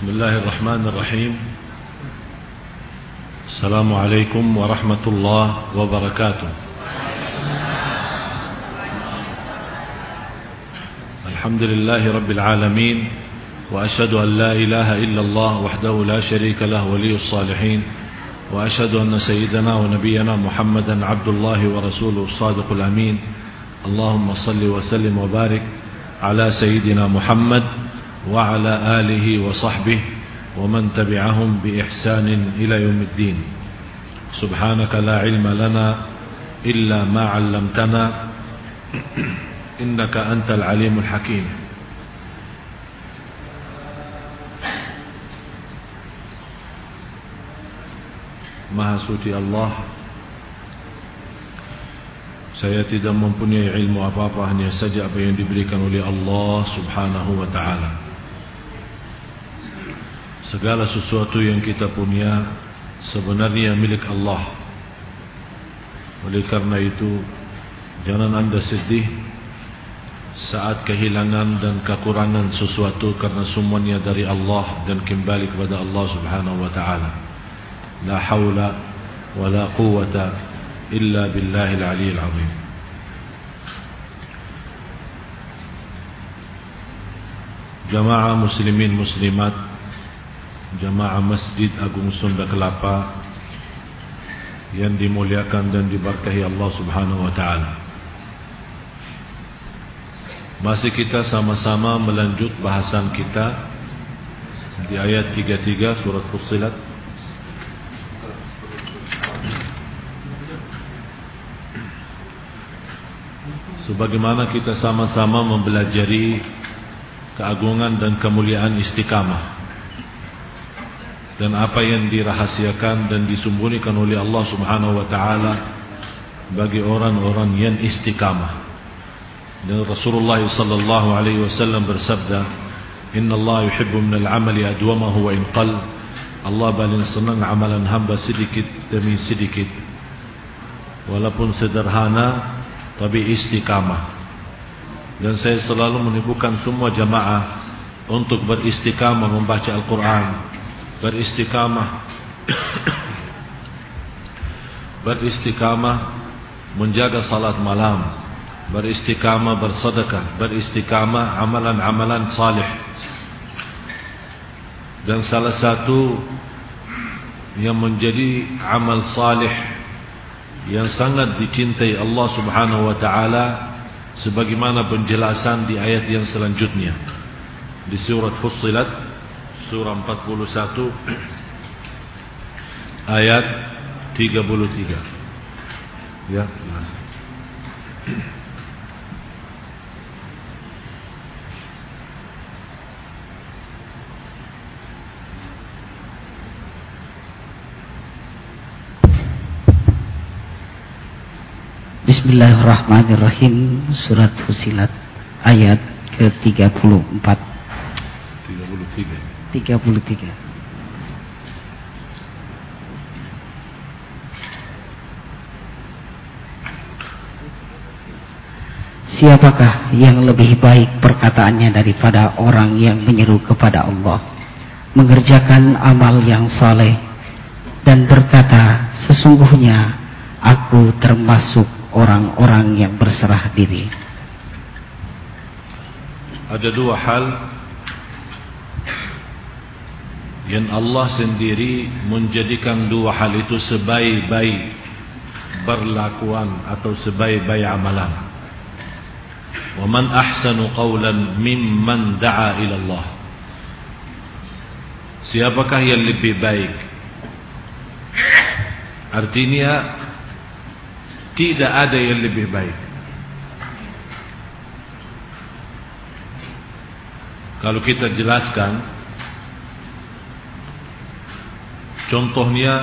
بسم الله الرحمن الرحيم. السلام عليكم ورحمة الله وبركاته. الحمد لله رب العالمين وأشهد أن لا إله إلا الله وحده لا شريك له ولي الصالحين وأشهد أن سيدنا ونبينا محمدا عبد الله ورسوله الصادق الأمين. اللهم صل وسلم وبارك على سيدنا محمد وعلى آله وصحبه ومن تبعهم بإحسان إلى يوم الدين سبحانك لا علم لنا إلا ما علمتنا إنك أنت العليم الحكيم Maha suci Allah Saya tidak mempunyai ilmu apa-apa Hanya saja apa yang diberikan oleh Allah subhanahu wa ta'ala Segala sesuatu yang kita punya sebenarnya milik Allah. Oleh karena itu, jangan anda sedih saat kehilangan dan kekurangan sesuatu karena semuanya dari Allah dan kembali kepada Allah Subhanahu wa taala. La haula wa la quwwata illa billahil aliyil azim. Jamaah muslimin muslimat Jamaah Masjid Agung Sunda Kelapa Yang dimuliakan dan diberkahi Allah subhanahu wa ta'ala. Masih kita sama-sama melanjut bahasan kita Di ayat 33 surat Fussilat. Sebagaimana kita sama-sama mempelajari keagungan dan kemuliaan istiqamah dan apa yang dirahasiakan dan disembunyikan oleh Allah Subhanahu wa taala bagi orang-orang yang istiqamah. Dan Rasulullah sallallahu alaihi wasallam bersabda, "Inna Allah yuhibbu min al-'amali adwamahu wa in qall." Allah paling senang amalan hamba sedikit demi sedikit. Walaupun sederhana tapi istiqamah dan saya selalu menipukan semua jamaah untuk beristiqamah membaca Al-Quran beristiqamah. Beristiqamah menjaga salat malam. Beristiqamah bersedekah. Beristiqamah amalan-amalan salih. Dan salah satu yang menjadi amal salih yang sangat dicintai Allah Subhanahu wa taala sebagaimana penjelasan di ayat yang selanjutnya di surat Fussilat surah 41 ayat 33 ya Bismillahirrahmanirrahim. Surat Fusilat Ayat ke-34 33 33 Siapakah yang lebih baik perkataannya daripada orang yang menyeru kepada Allah Mengerjakan amal yang saleh Dan berkata Sesungguhnya Aku termasuk orang-orang yang berserah diri. Ada dua hal yang Allah sendiri menjadikan dua hal itu sebaik-baik berlakuan atau sebaik-baik amalan. Wa man ahsanu qawlan mimman da'a ila Allah. Siapakah yang lebih baik? Artinya tidak ada yang lebih baik. Kalau kita jelaskan contohnya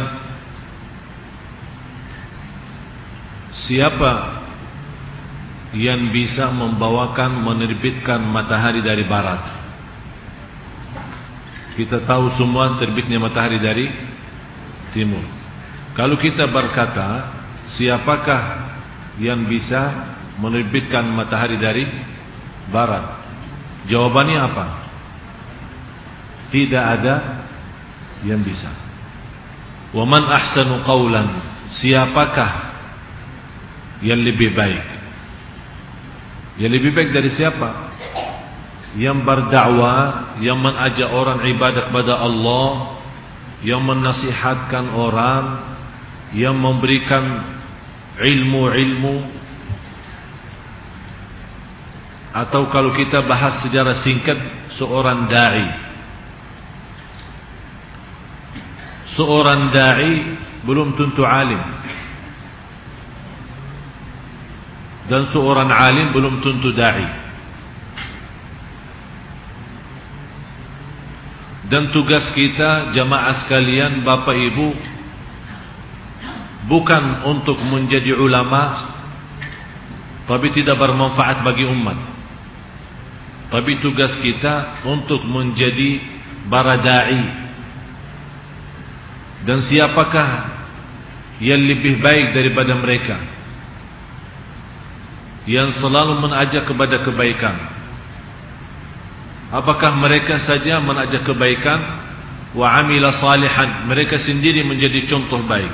siapa yang bisa membawakan menerbitkan matahari dari barat? Kita tahu semua terbitnya matahari dari timur. Kalau kita berkata Siapakah yang bisa menerbitkan matahari dari barat? Jawabannya apa? Tidak ada yang bisa. Wa man ahsanu qawlan? Siapakah yang lebih baik? Yang lebih baik dari siapa? Yang berdakwah, yang mengajak orang ibadah kepada Allah, yang menasihatkan orang, yang memberikan ilmu-ilmu atau kalau kita bahas sejarah singkat seorang dai seorang dai belum tentu alim. Dan seorang alim belum tentu dai. Dan tugas kita jamaah sekalian bapak ibu bukan untuk menjadi ulama tapi tidak bermanfaat bagi umat. Tapi tugas kita untuk menjadi baradai dan siapakah yang lebih baik daripada mereka? Yang selalu mengajak kepada kebaikan. Apakah mereka saja mengajak kebaikan? Wa amila salihan. Mereka sendiri menjadi contoh baik.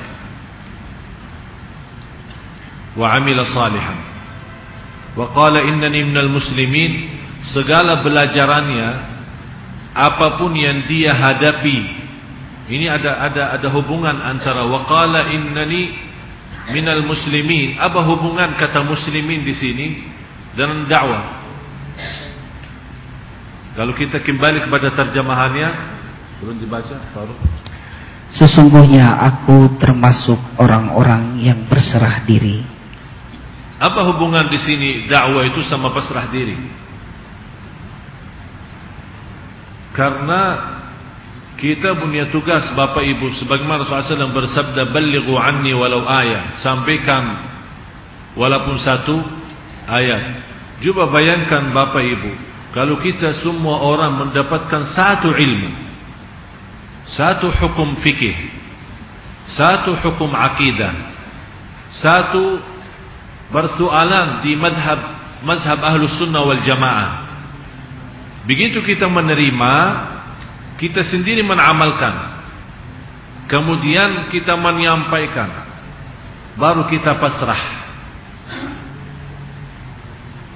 Wa amila salihan. Wa qala innani minal muslimin. Segala belajarannya apapun yang dia hadapi ini ada ada ada hubungan antara waqala innani minal muslimin apa hubungan kata muslimin di sini dengan dakwah kalau kita kembali kepada terjemahannya belum dibaca baru Sesungguhnya aku termasuk orang-orang yang berserah diri. Apa hubungan di sini dakwah itu sama berserah diri? Karena kita punya tugas Bapak Ibu sebagaimana Rasulullah SAW bersabda balighu anni walau ayat sampaikan walaupun satu ayat. Coba bayangkan Bapak Ibu kalau kita semua orang mendapatkan satu ilmu satu hukum fikih satu hukum akidah satu bersoalan di madhab mazhab ahlus sunnah wal jamaah Begitu kita menerima, kita sendiri menamalkan. Kemudian kita menyampaikan. Baru kita pasrah.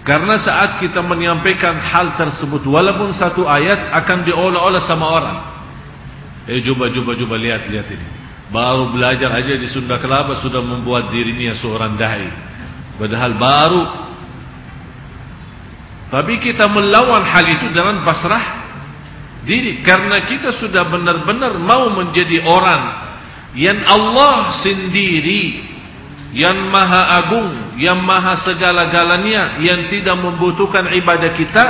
Karena saat kita menyampaikan hal tersebut walaupun satu ayat akan diolah-olah sama orang. Eh coba coba coba lihat lihat ini. Baru belajar aja di Sunda Kelapa sudah membuat dirinya seorang dai. Padahal baru tapi kita melawan hal itu dengan pasrah diri karena kita sudah benar-benar mau menjadi orang yang Allah sendiri yang maha agung, yang maha segala-galanya, yang tidak membutuhkan ibadah kita.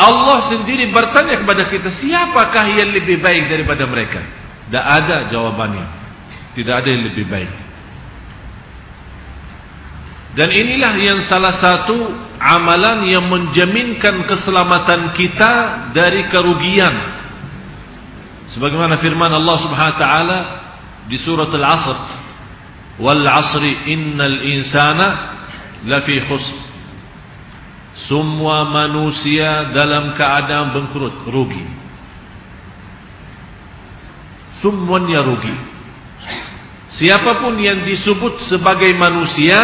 Allah sendiri bertanya kepada kita, siapakah yang lebih baik daripada mereka? Tidak ada jawabannya. Tidak ada yang lebih baik. Dan inilah yang salah satu amalan yang menjaminkan keselamatan kita dari kerugian. Sebagaimana firman Allah Subhanahu wa taala di surat Al-Asr, "Wal 'asri innal insana lafi khusr." Semua manusia dalam keadaan bangkrut, rugi. Semuanya rugi. Siapapun yang disebut sebagai manusia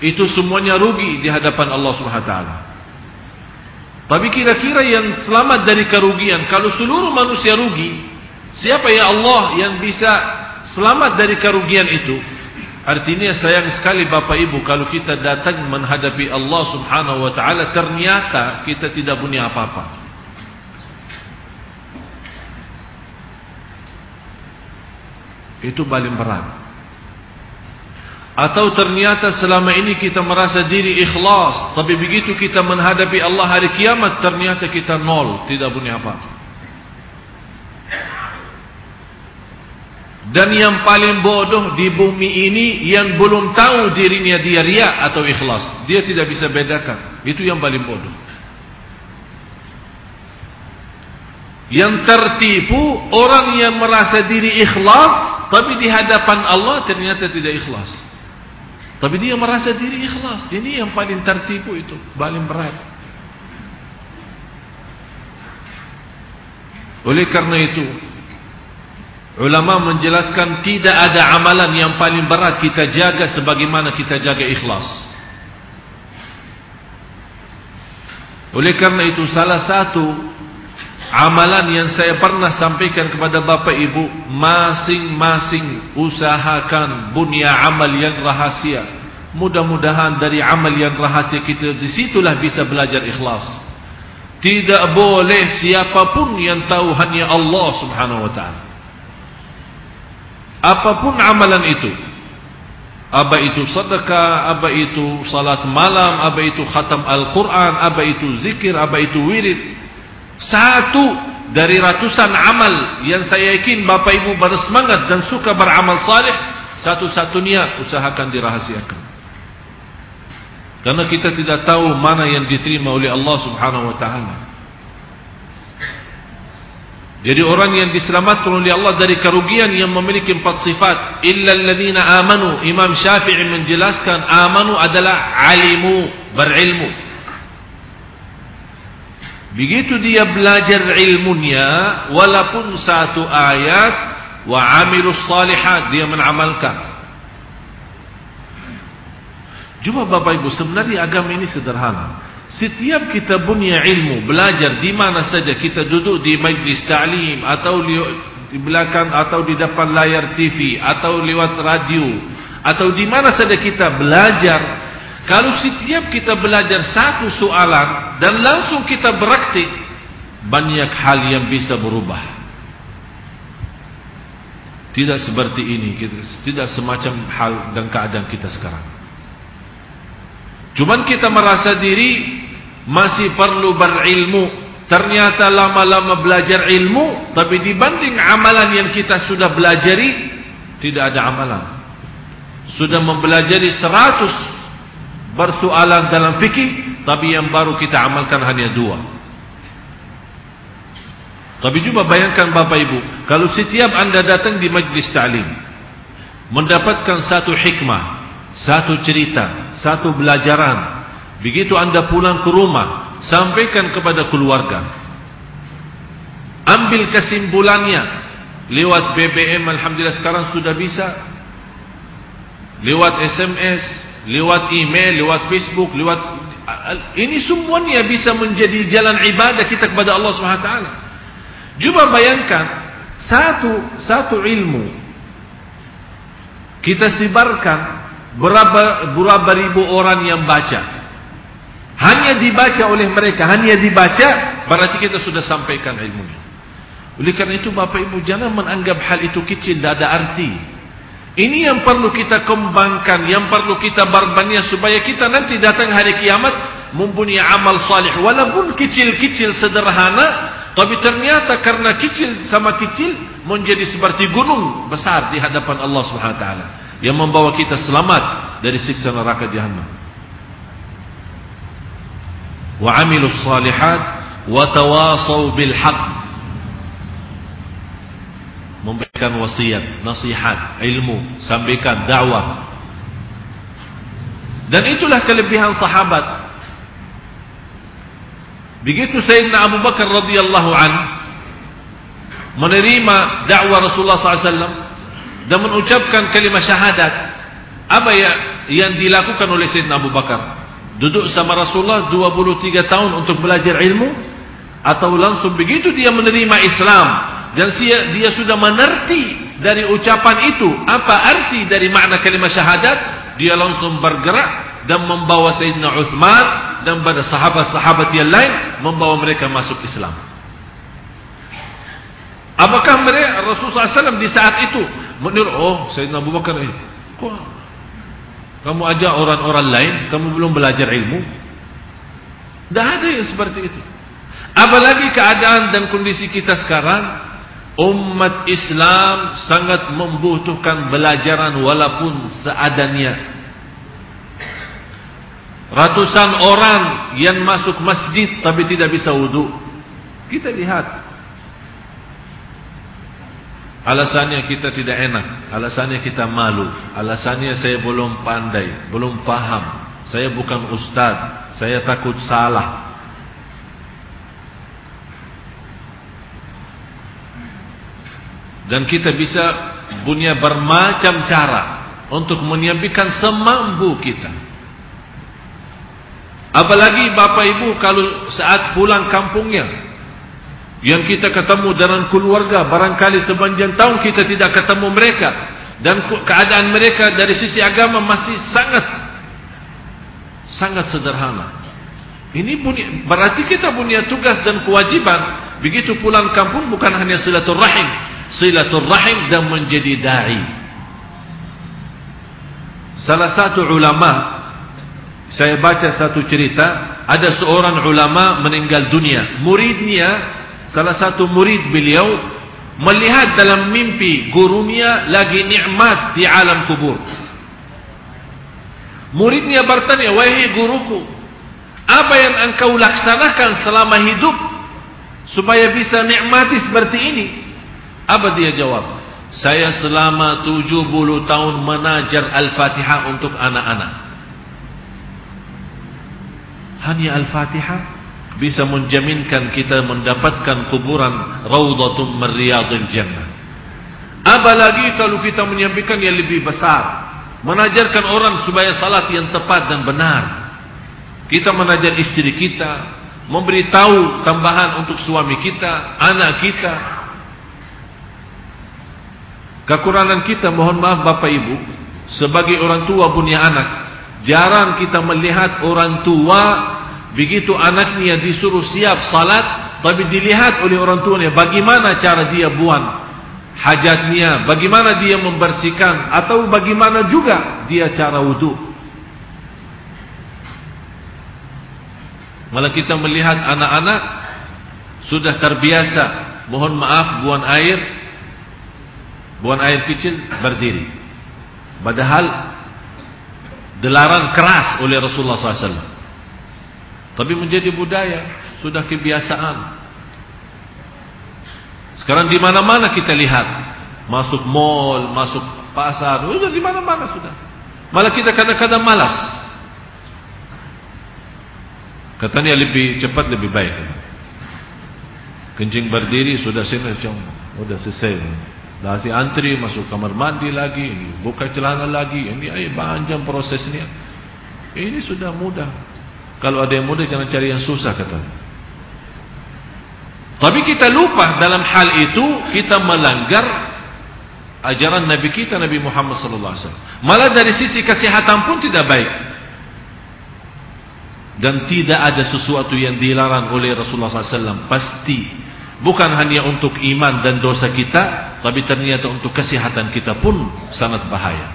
itu semuanya rugi di hadapan Allah Subhanahu wa taala. Tapi kira-kira yang selamat dari kerugian kalau seluruh manusia rugi, siapa ya Allah yang bisa selamat dari kerugian itu? Artinya sayang sekali Bapak Ibu kalau kita datang menghadapi Allah Subhanahu wa taala ternyata kita tidak punya apa-apa. Itu paling berat. Atau ternyata selama ini kita merasa diri ikhlas Tapi begitu kita menghadapi Allah hari kiamat Ternyata kita nol Tidak punya apa. Dan yang paling bodoh di bumi ini Yang belum tahu dirinya dia ria atau ikhlas Dia tidak bisa bedakan. Itu yang paling bodoh. Yang tertipu Orang yang merasa diri ikhlas Tapi di hadapan Allah ternyata tidak ikhlas tapi dia merasa diri ikhlas. Ini yang paling tertipu itu, paling berat. Oleh karena itu Ulama menjelaskan tidak ada amalan yang paling berat kita jaga sebagaimana kita jaga ikhlas. Oleh karena itu salah satu amalan yang saya pernah sampaikan kepada Bapak Ibu, masing-masing usahakan bunia amal yang rahasia. Mudah-mudahan dari amal yang rahasia kita disitulah bisa belajar ikhlas. Tidak boleh siapapun yang tahu hanya Allah Subhanahu wa taala apapun amalan itu apa itu sedekah apa itu salat malam apa itu khatam Al-Quran apa itu zikir apa itu wirid satu dari ratusan amal yang saya yakin Bapak Ibu bersemangat dan suka beramal saleh satu-satunya usahakan dirahasiakan karena kita tidak tahu mana yang diterima oleh Allah Subhanahu wa taala jadi orang yang diselamatkan oleh Allah dari kerugian yang memiliki empat sifat. Illa alladhina amanu. Imam Syafi'i menjelaskan amanu adalah alimu, berilmu. Begitu dia belajar ilmunya, walaupun satu ayat, wa amilus salihat, dia menamalkan. Cuma Bapak Ibu, sebenarnya agama ini sederhana. Setiap kita punya ilmu, belajar di mana saja kita duduk di majlis ta'lim atau di belakang atau di depan layar TV atau lewat radio atau di mana saja kita belajar, kalau setiap kita belajar satu soalan dan langsung kita beraktik, banyak hal yang bisa berubah. Tidak seperti ini, tidak semacam hal dan keadaan kita sekarang. Cuman kita merasa diri masih perlu berilmu. Ternyata lama-lama belajar ilmu, tapi dibanding amalan yang kita sudah belajari, tidak ada amalan. Sudah mempelajari seratus bersoalan dalam fikih, tapi yang baru kita amalkan hanya dua. Tapi coba bayangkan Bapak Ibu, kalau setiap anda datang di majlis ta'lim, mendapatkan satu hikmah, satu cerita, satu belajaran, Begitu anda pulang ke rumah, sampaikan kepada keluarga. Ambil kesimpulannya. Lewat BBM, Alhamdulillah sekarang sudah bisa. Lewat SMS, lewat email, lewat Facebook, lewat... Ini semuanya bisa menjadi jalan ibadah kita kepada Allah SWT. Cuba bayangkan, satu, satu ilmu. Kita sebarkan berapa, berapa ribu orang yang baca. Hanya dibaca oleh mereka, hanya dibaca, berarti kita sudah sampaikan ilmunya. Oleh karena itu Bapak Ibu jangan menganggap hal itu kecil, tidak ada arti. Ini yang perlu kita kembangkan, yang perlu kita barbania supaya kita nanti datang hari kiamat mempunyai amal salih walaupun kecil-kecil sederhana tapi ternyata karena kecil sama kecil menjadi seperti gunung besar di hadapan Allah Subhanahu wa taala yang membawa kita selamat dari siksa neraka jahanam. Wa amilus salihat wa tawasau bil haqq memberikan wasiat, nasihat, ilmu, sampaikan dakwah. Dan itulah kelebihan sahabat. Begitu Sayyidina Abu Bakar radhiyallahu an menerima dakwah Rasulullah SAW dan mengucapkan kalimat syahadat, apa ya yang dilakukan oleh Sayyidina Abu Bakar? duduk sama Rasulullah 23 tahun untuk belajar ilmu atau langsung begitu dia menerima Islam dan dia, sudah mengerti dari ucapan itu apa arti dari makna kalimat syahadat dia langsung bergerak dan membawa Sayyidina Uthman dan pada sahabat-sahabat yang lain membawa mereka masuk Islam apakah mereka Rasulullah SAW di saat itu menurut oh Sayyidina Abu Bakar eh, kok kamu ajak orang-orang lain, kamu belum belajar ilmu. Tidak ada yang seperti itu. Apalagi keadaan dan kondisi kita sekarang, umat Islam sangat membutuhkan belajaran walaupun seadanya. Ratusan orang yang masuk masjid tapi tidak bisa wudhu. Kita lihat Alasannya kita tidak enak, alasannya kita malu, alasannya saya belum pandai, belum paham, saya bukan ustaz, saya takut salah. Dan kita bisa punya bermacam cara untuk menyampaikan semampu kita. Apalagi Bapak Ibu kalau saat pulang kampungnya yang kita ketemu dengan keluarga barangkali sepanjang tahun kita tidak ketemu mereka dan keadaan mereka dari sisi agama masih sangat sangat sederhana. Ini punya, berarti kita punya tugas dan kewajiban begitu pulang kampung bukan hanya silaturahim, silaturahim dan menjadi dai. Salah satu ulama saya baca satu cerita ada seorang ulama meninggal dunia. Muridnya salah satu murid beliau melihat dalam mimpi gurunya lagi nikmat di alam kubur. Muridnya bertanya, "Wahai guruku, apa yang engkau laksanakan selama hidup supaya bisa nikmati seperti ini? Apa dia jawab? Saya selama 70 tahun menajar Al-Fatihah untuk anak-anak. Hanya Al-Fatihah bisa menjaminkan kita mendapatkan kuburan Raudhatum Riyadhil Jannah. Apalagi kalau kita menyampaikan yang lebih besar, menajarkan orang supaya salat yang tepat dan benar. Kita menajar istri kita, memberitahu tambahan untuk suami kita, anak kita. Kekurangan kita, mohon maaf Bapak Ibu, sebagai orang tua punya anak, jarang kita melihat orang tua begitu anaknya disuruh siap salat, tapi dilihat oleh orang tuanya bagaimana cara dia buang hajatnya, bagaimana dia membersihkan, atau bagaimana juga dia cara wudhu. Malah kita melihat anak-anak sudah terbiasa mohon maaf buang air buang air kecil berdiri. Padahal dilarang keras oleh Rasulullah SAW. Tapi menjadi budaya, sudah kebiasaan. Sekarang di mana-mana kita lihat, masuk mall, masuk pasar, sudah di mana-mana sudah. Malah kita kadang-kadang malas. Katanya lebih cepat lebih baik. Kencing berdiri sudah sini sudah selesai. Dah si antri masuk kamar mandi lagi, buka celana lagi. Ini ay panjang prosesnya. Ini sudah mudah. Kalau ada yang mudah jangan cari yang susah kata. Tapi kita lupa dalam hal itu kita melanggar ajaran Nabi kita Nabi Muhammad sallallahu alaihi wasallam. Malah dari sisi kesehatan pun tidak baik dan tidak ada sesuatu yang dilarang oleh Rasulullah SAW pasti bukan hanya untuk iman dan dosa kita tapi ternyata untuk kesehatan kita pun sangat bahaya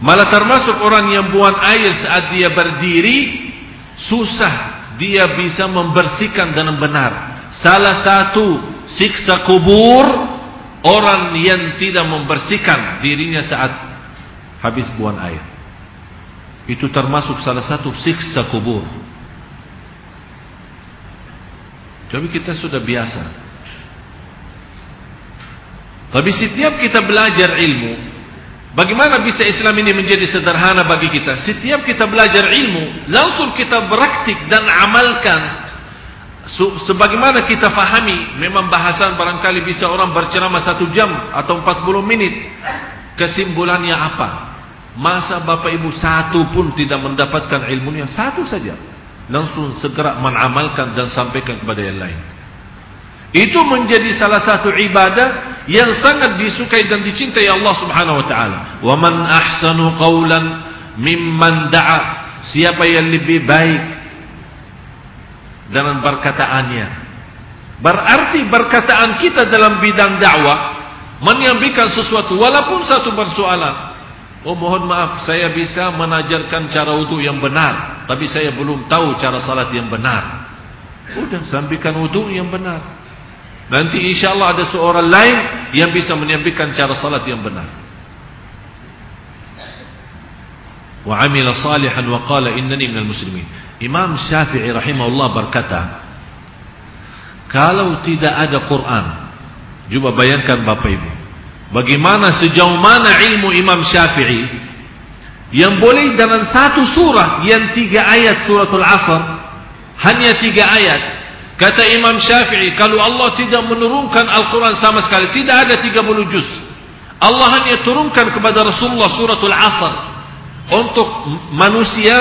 malah termasuk orang yang buang air saat dia berdiri susah dia bisa membersihkan dengan benar salah satu siksa kubur orang yang tidak membersihkan dirinya saat habis buang air itu termasuk salah satu siksa kubur. Jadi kita sudah biasa. Tapi setiap kita belajar ilmu, bagaimana bisa Islam ini menjadi sederhana bagi kita? Setiap kita belajar ilmu, langsung kita praktik dan amalkan. Sebagaimana kita fahami memang bahasan barangkali bisa orang berceramah satu jam atau 40 menit kesimpulannya apa? Masa bapak ibu satu pun tidak mendapatkan ilmunya? Satu saja. Langsung segera menamalkan dan sampaikan kepada yang lain. Itu menjadi salah satu ibadah Yang sangat disukai dan dicintai Allah subhanahu wa ta'ala. Wa man ahsanu qawlan Mimman da'a. Siapa yang lebih baik Dengan perkataannya. Berarti perkataan kita dalam bidang dakwah Menyampaikan sesuatu Walaupun satu persoalan. Oh mohon maaf saya bisa menajarkan cara wudhu yang benar Tapi saya belum tahu cara salat yang benar. Sudah sampaikan wudhu yang benar Nanti insya Allah ada seorang lain Yang bisa menyampaikan cara salat yang benar. Wa amila salihan wa qala innani minal muslimin. Imam Syafi'i rahimahullah berkata Kalau tidak ada Quran Cuba bayangkan Bapak Ibu Bagaimana sejauh mana ilmu Imam Syafi'i yang boleh dalam satu surah yang tiga ayat suratul Asr hanya tiga ayat Kata Imam Syafi'i, kalau Allah tidak menurunkan Al-Quran sama sekali, tidak ada 30 juz. Allah hanya turunkan kepada Rasulullah suratul Asr untuk manusia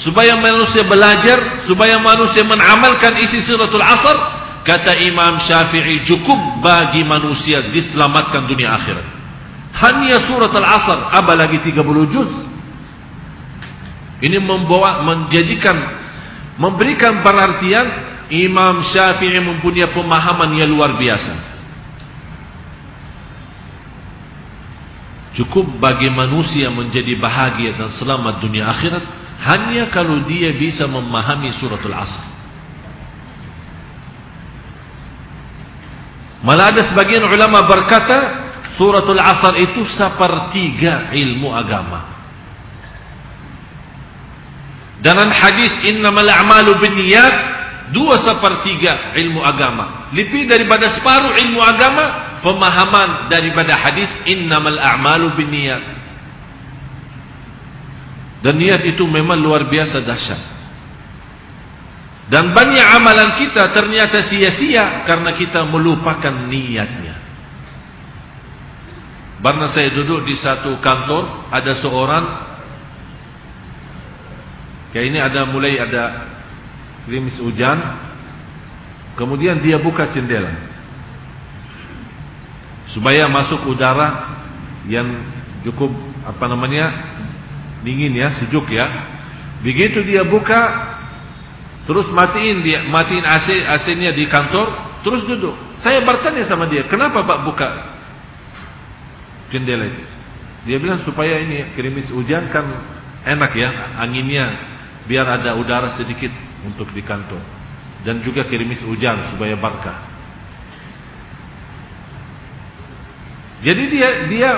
supaya manusia belajar, supaya manusia mengamalkan isi suratul Asr. Kata Imam Syafi'i, cukup bagi manusia diselamatkan dunia akhirat. Hanya surat Al-Asr, apa lagi 30 juz. Ini membawa menjadikan memberikan pengertian Imam Syafi'i mempunyai pemahaman yang luar biasa. Cukup bagi manusia menjadi bahagia dan selamat dunia akhirat hanya kalau dia bisa memahami suratul Asr. Malah ada sebagian ulama berkata suratul Asr itu sepertiga ilmu agama. Dalam hadis innamal a'malu binniyat dua sepertiga ilmu agama. Lebih daripada separuh ilmu agama pemahaman daripada hadis innamal a'malu binniyat. Dan niat itu memang luar biasa dahsyat. Dan banyak amalan kita ternyata sia-sia karena kita melupakan niatnya. Karena saya duduk di satu kantor, ada seorang Kayak ini ada mulai ada gerimis hujan. Kemudian dia buka jendela. Supaya masuk udara yang cukup apa namanya? dingin ya, sejuk ya. Begitu dia buka terus matiin dia matiin AC AC-nya di kantor, terus duduk. Saya bertanya sama dia, "Kenapa Pak buka jendela itu?" Dia bilang supaya ini gerimis hujan kan enak ya, anginnya biar ada udara sedikit untuk di kantor dan juga kirimis hujan supaya berkah. Jadi dia dia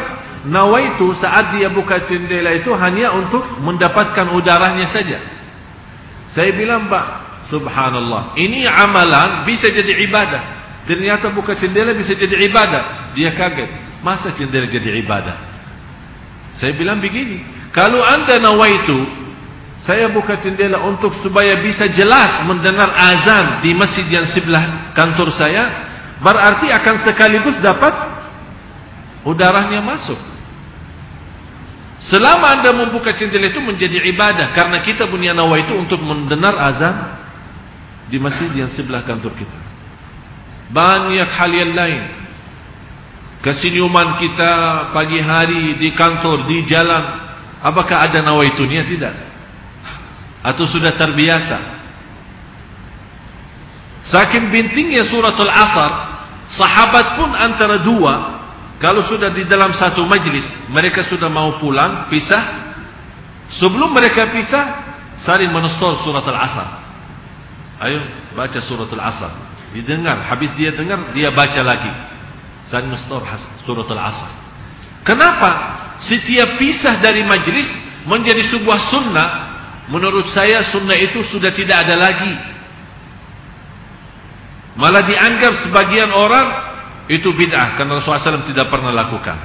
nawaitu saat dia buka jendela itu hanya untuk mendapatkan udaranya saja. Saya bilang Pak, subhanallah, ini amalan bisa jadi ibadah. Ternyata buka jendela bisa jadi ibadah. Dia kaget, masa jendela jadi ibadah? Saya bilang begini, kalau anda nawaitu saya buka jendela untuk supaya bisa jelas mendengar azan di masjid yang sebelah kantor saya. Berarti akan sekaligus dapat udaranya masuk. Selama anda membuka jendela itu menjadi ibadah. Karena kita punya nawa itu untuk mendengar azan di masjid yang sebelah kantor kita. Banyak hal yang lain. Kesenyuman kita pagi hari di kantor, di jalan. Apakah ada nawa itu? Tidak. Atau sudah terbiasa. Saking bintingnya suratul asar, sahabat pun antara dua, kalau sudah di dalam satu majlis, mereka sudah mau pulang, pisah. Sebelum mereka pisah, saling menstol suratul asar. Ayo baca suratul asar. Didengar, habis dia dengar, dia baca lagi. Saling menstol suratul asar. Kenapa? Setiap pisah dari majlis menjadi sebuah sunnah Menurut saya sunnah itu sudah tidak ada lagi. Malah dianggap sebagian orang itu bid'ah karena Rasulullah SAW tidak pernah lakukan.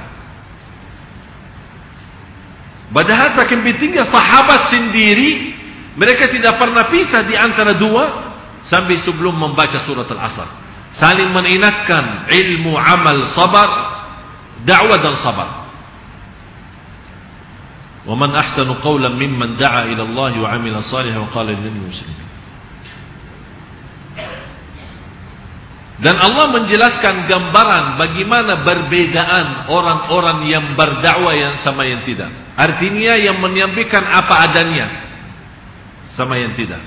Padahal saking pentingnya sahabat sendiri mereka tidak pernah pisah di antara dua sampai sebelum membaca surat Al-Asr. Saling mengingatkan ilmu, amal, sabar, dakwah dan sabar. ومن أحسن قولا ممن دعا إلى الله وعمل صالحا وقال إنني مسلم Dan Allah menjelaskan gambaran bagaimana perbedaan orang-orang yang berdakwah yang sama yang tidak. Artinya yang menyampaikan apa adanya sama yang tidak.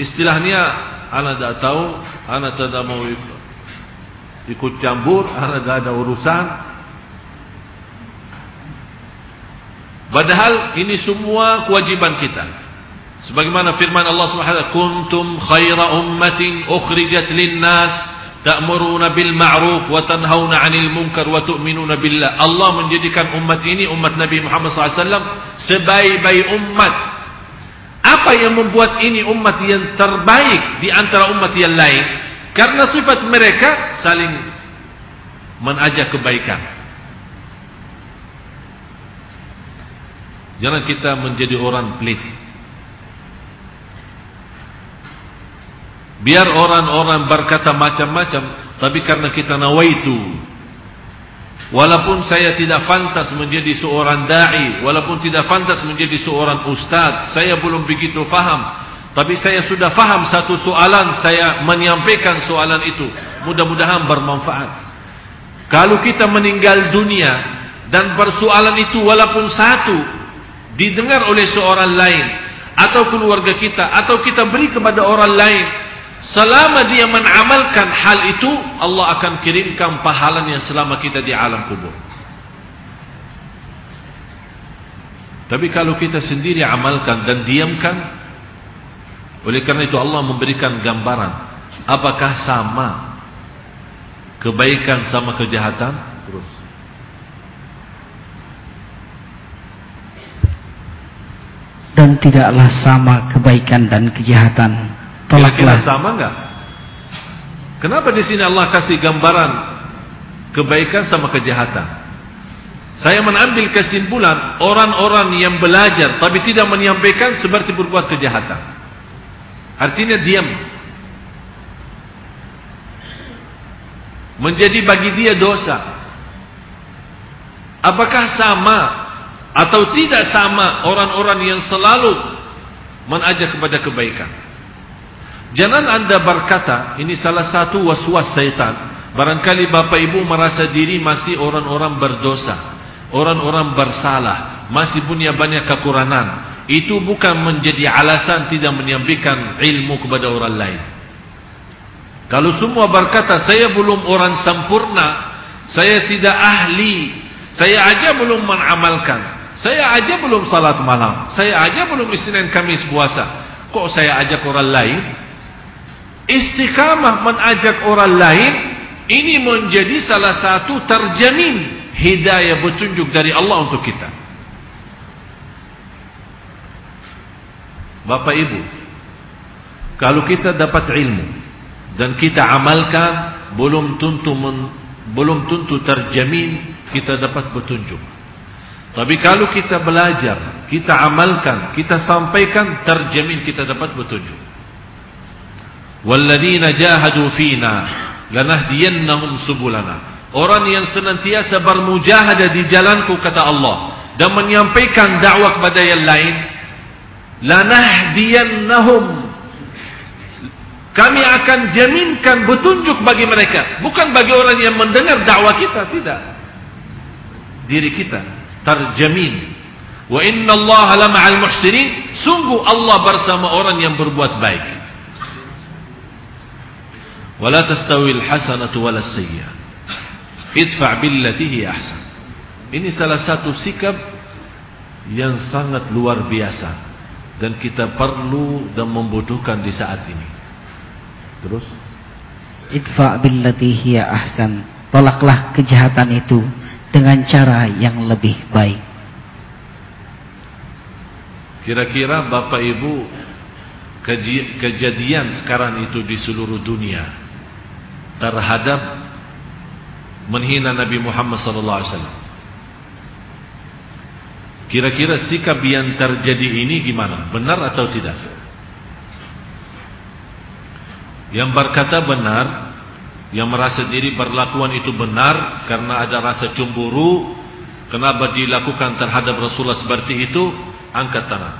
Istilahnya anak tidak tahu, anak tidak mau ikut campur, anak tidak ada urusan, Padahal ini semua kewajiban kita. Sebagaimana firman Allah Subhanahu "Kuntum khaira ummatin ukhrijat lin-nas ta'muruna bil ma'ruf wa tanhauna 'anil munkar wa tu'minuna billah." Allah menjadikan umat ini umat Nabi Muhammad SAW sebaik-baik umat. Apa yang membuat ini umat yang terbaik di antara umat yang lain? Karena sifat mereka saling menajak kebaikan. Jangan kita menjadi orang pelit. Biar orang-orang berkata macam-macam, tapi karena kita nawaitu. Walaupun saya tidak fantas menjadi seorang da'i, walaupun tidak fantas menjadi seorang ustaz, saya belum begitu faham. Tapi saya sudah faham satu soalan, saya menyampaikan soalan itu. Mudah-mudahan bermanfaat. Kalau kita meninggal dunia dan persoalan itu walaupun satu didengar oleh seorang lain atau keluarga kita atau kita beri kepada orang lain Selama dia menamalkan hal itu, Allah akan kirimkan pahalanya selama kita di alam kubur. Tapi kalau kita sendiri amalkan dan diamkan, oleh karena itu Allah memberikan gambaran. Apakah sama kebaikan sama kejahatan? Terus. Dan tidaklah sama kebaikan dan kejahatan Kira-kira sama enggak? Kenapa di sini Allah kasih gambaran kebaikan sama kejahatan? Saya mengambil kesimpulan orang-orang yang belajar tapi tidak menyampaikan seperti berbuat kejahatan. Artinya diam. Menjadi bagi dia dosa. Apakah sama atau tidak sama orang-orang yang selalu mengajak kepada kebaikan? Jangan anda berkata, ini salah satu was-was syaitan. Barangkali bapak ibu merasa diri masih orang-orang berdosa. Orang-orang bersalah. Masih punya banyak kekurangan. Itu bukan menjadi alasan tidak menyampaikan ilmu kepada orang lain. Kalau semua berkata, saya belum orang sempurna. Saya tidak ahli. Saya aja belum mengamalkan. Saya aja belum salat malam. Saya aja belum Isnin Kamis puasa. Kok saya ajak orang lain? istiqamah mengajak orang lain ini menjadi salah satu terjamin hidayah petunjuk dari Allah untuk kita. Bapak Ibu, kalau kita dapat ilmu dan kita amalkan belum tentu men, belum tentu terjamin kita dapat petunjuk. Tapi kalau kita belajar, kita amalkan, kita sampaikan terjamin kita dapat petunjuk. Walladzina jahadu fina lanahdiyannahum subulana. Orang yang senantiasa bermujahadah di jalanku kata Allah dan menyampaikan dakwah kepada yang lain, lanahdiyannahum kami akan jaminkan petunjuk bagi mereka, bukan bagi orang yang mendengar dakwah kita, tidak. Diri kita tarjamin. Wa inna Allah la ma'al muhsinin. Sungguh Allah bersama orang yang berbuat baik. Wa la tastawil hasanatu wal sayyi'ah. Idfa' billati hi ahsan. Ini salah satu sikap yang sangat luar biasa dan kita perlu dan membutuhkan di saat ini. Terus idfa' billati hiya ahsan. Tolaklah kejahatan itu dengan cara yang lebih baik kira-kira Bapak Ibu kejadian sekarang itu di seluruh dunia terhadap menghina Nabi Muhammad sallallahu alaihi wasallam. Kira-kira sikap yang terjadi ini gimana? Benar atau tidak? Yang berkata benar, yang merasa diri perlakuan itu benar karena ada rasa cemburu, kenapa dilakukan terhadap Rasulullah seperti itu? Angkat tangan.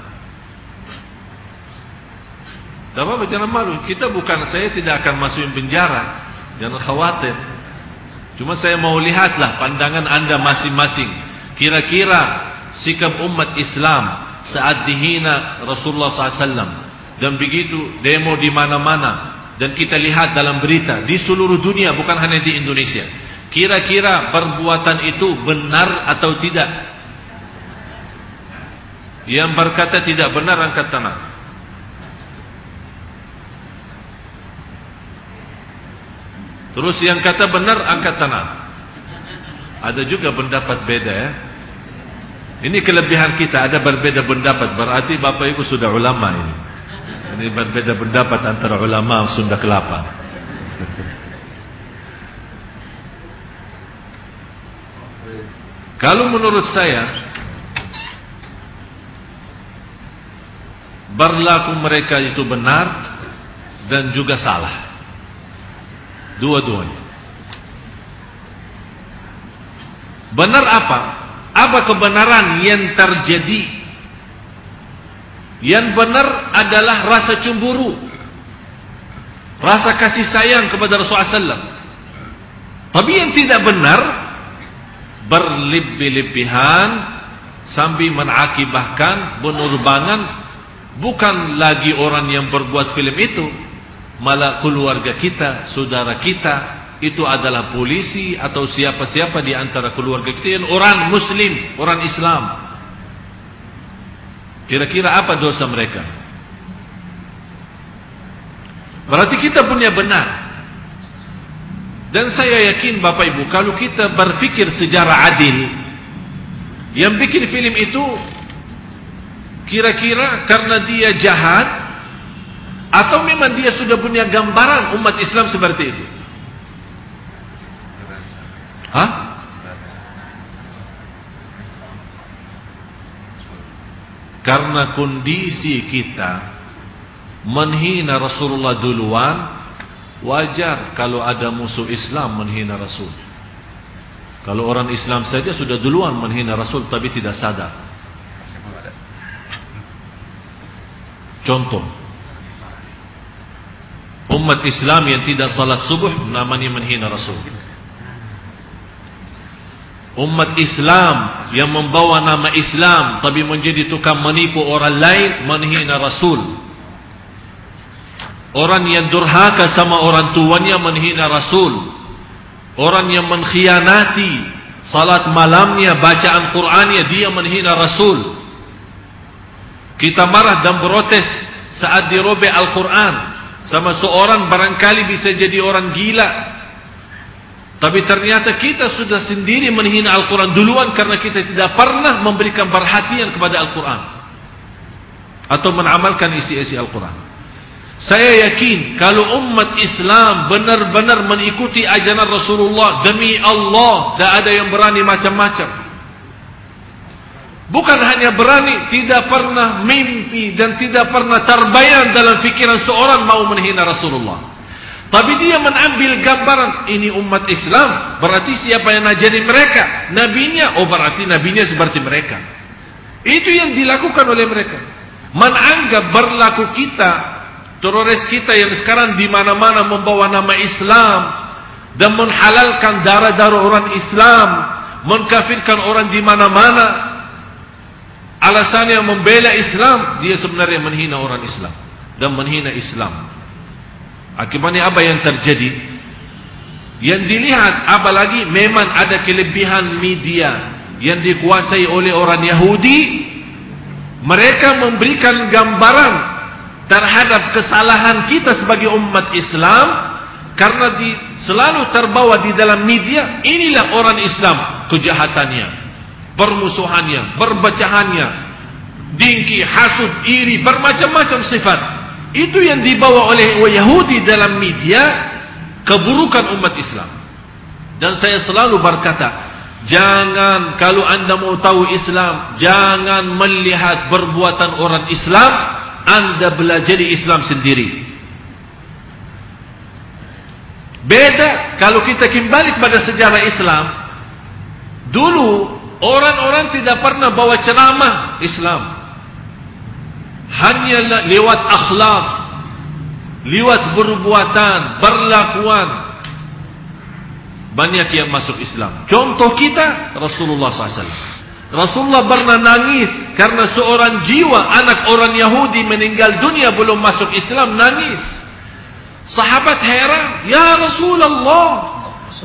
Tak apa-apa, jangan malu. Kita bukan, saya tidak akan masukin penjara. Jangan khawatir. Cuma saya mau lihatlah pandangan anda masing-masing. Kira-kira sikap umat Islam saat dihina Rasulullah SAW. Dan begitu demo di mana-mana. Dan kita lihat dalam berita di seluruh dunia bukan hanya di Indonesia. Kira-kira perbuatan itu benar atau tidak? Yang berkata tidak benar angkat tangan. Terus yang kata benar angkat tangan. Ada juga pendapat beda ya. Ini kelebihan kita ada berbeda pendapat berarti Bapak Ibu sudah ulama ini. Ini berbeda pendapat antara ulama Sunda Kelapa. Kalau menurut saya berlaku mereka itu benar dan juga salah. Dua-duanya. Benar apa? Apa kebenaran yang terjadi? Yang benar adalah rasa cemburu. Rasa kasih sayang kepada Rasulullah SAW. Tapi yang tidak benar, berlebih-lebihan sambil menakibahkan penerbangan bukan lagi orang yang berbuat film itu, malah keluarga kita, saudara kita, itu adalah polisi atau siapa-siapa di antara keluarga kita yang orang muslim, orang Islam. Kira-kira apa dosa mereka? Berarti kita punya benar. Dan saya yakin Bapak Ibu, kalau kita berfikir sejarah adil, yang bikin film itu kira-kira karena dia jahat atau memang dia sudah punya gambaran umat Islam seperti itu? Hah? Karena kondisi kita menghina Rasulullah duluan, wajar kalau ada musuh Islam menghina Rasul. Kalau orang Islam saja sudah duluan menghina Rasul tapi tidak sadar. Contoh, umat Islam yang tidak salat subuh namanya menghina Rasul. Umat Islam yang membawa nama Islam tapi menjadi tukang menipu orang lain menghina Rasul. Orang yang durhaka sama orang tuanya menghina Rasul. Orang yang mengkhianati salat malamnya, bacaan Qur'annya dia menghina Rasul. Kita marah dan protes saat dirobek Al-Quran sama seorang barangkali bisa jadi orang gila tapi ternyata kita sudah sendiri menghina Al-Quran duluan karena kita tidak pernah memberikan perhatian kepada Al-Quran. Atau menamalkan isi-isi Al-Quran. Saya yakin kalau umat Islam benar-benar mengikuti ajaran Rasulullah demi Allah, tidak ada yang berani macam-macam. Bukan hanya berani, tidak pernah mimpi dan tidak pernah terbayang dalam fikiran seorang mau menghina Rasulullah. Tapi dia mengambil gambaran ini umat Islam, berarti siapa yang ngajari mereka? Nabinya, oh berarti nabinya seperti mereka. Itu yang dilakukan oleh mereka. Menanggap berlaku kita, teroris kita yang sekarang di mana-mana membawa nama Islam dan menghalalkan darah-darah orang Islam, mengkafirkan orang di mana-mana. Alasannya membela Islam, dia sebenarnya menghina orang Islam dan menghina Islam. Akibatnya apa yang terjadi? Yang dilihat apalagi memang ada kelebihan media yang dikuasai oleh orang Yahudi. Mereka memberikan gambaran terhadap kesalahan kita sebagai umat Islam karena di, selalu terbawa di dalam media inilah orang Islam kejahatannya, permusuhannya, berbacahannya, dingki, hasud, iri, bermacam-macam sifat. Itu yang dibawa oleh Yahudi dalam media keburukan umat Islam. Dan saya selalu berkata, jangan kalau anda mau tahu Islam, jangan melihat perbuatan orang Islam, anda belajar Islam sendiri. Beda kalau kita kembali kepada sejarah Islam, dulu orang-orang tidak pernah bawa ceramah Islam hanya lewat akhlak lewat perbuatan perlakuan. Banyak yang masuk Islam. Contoh kita Rasulullah SAW Rasulullah pernah nangis karena seorang jiwa anak orang Yahudi meninggal dunia belum masuk Islam nangis. Sahabat heran ya Rasulullah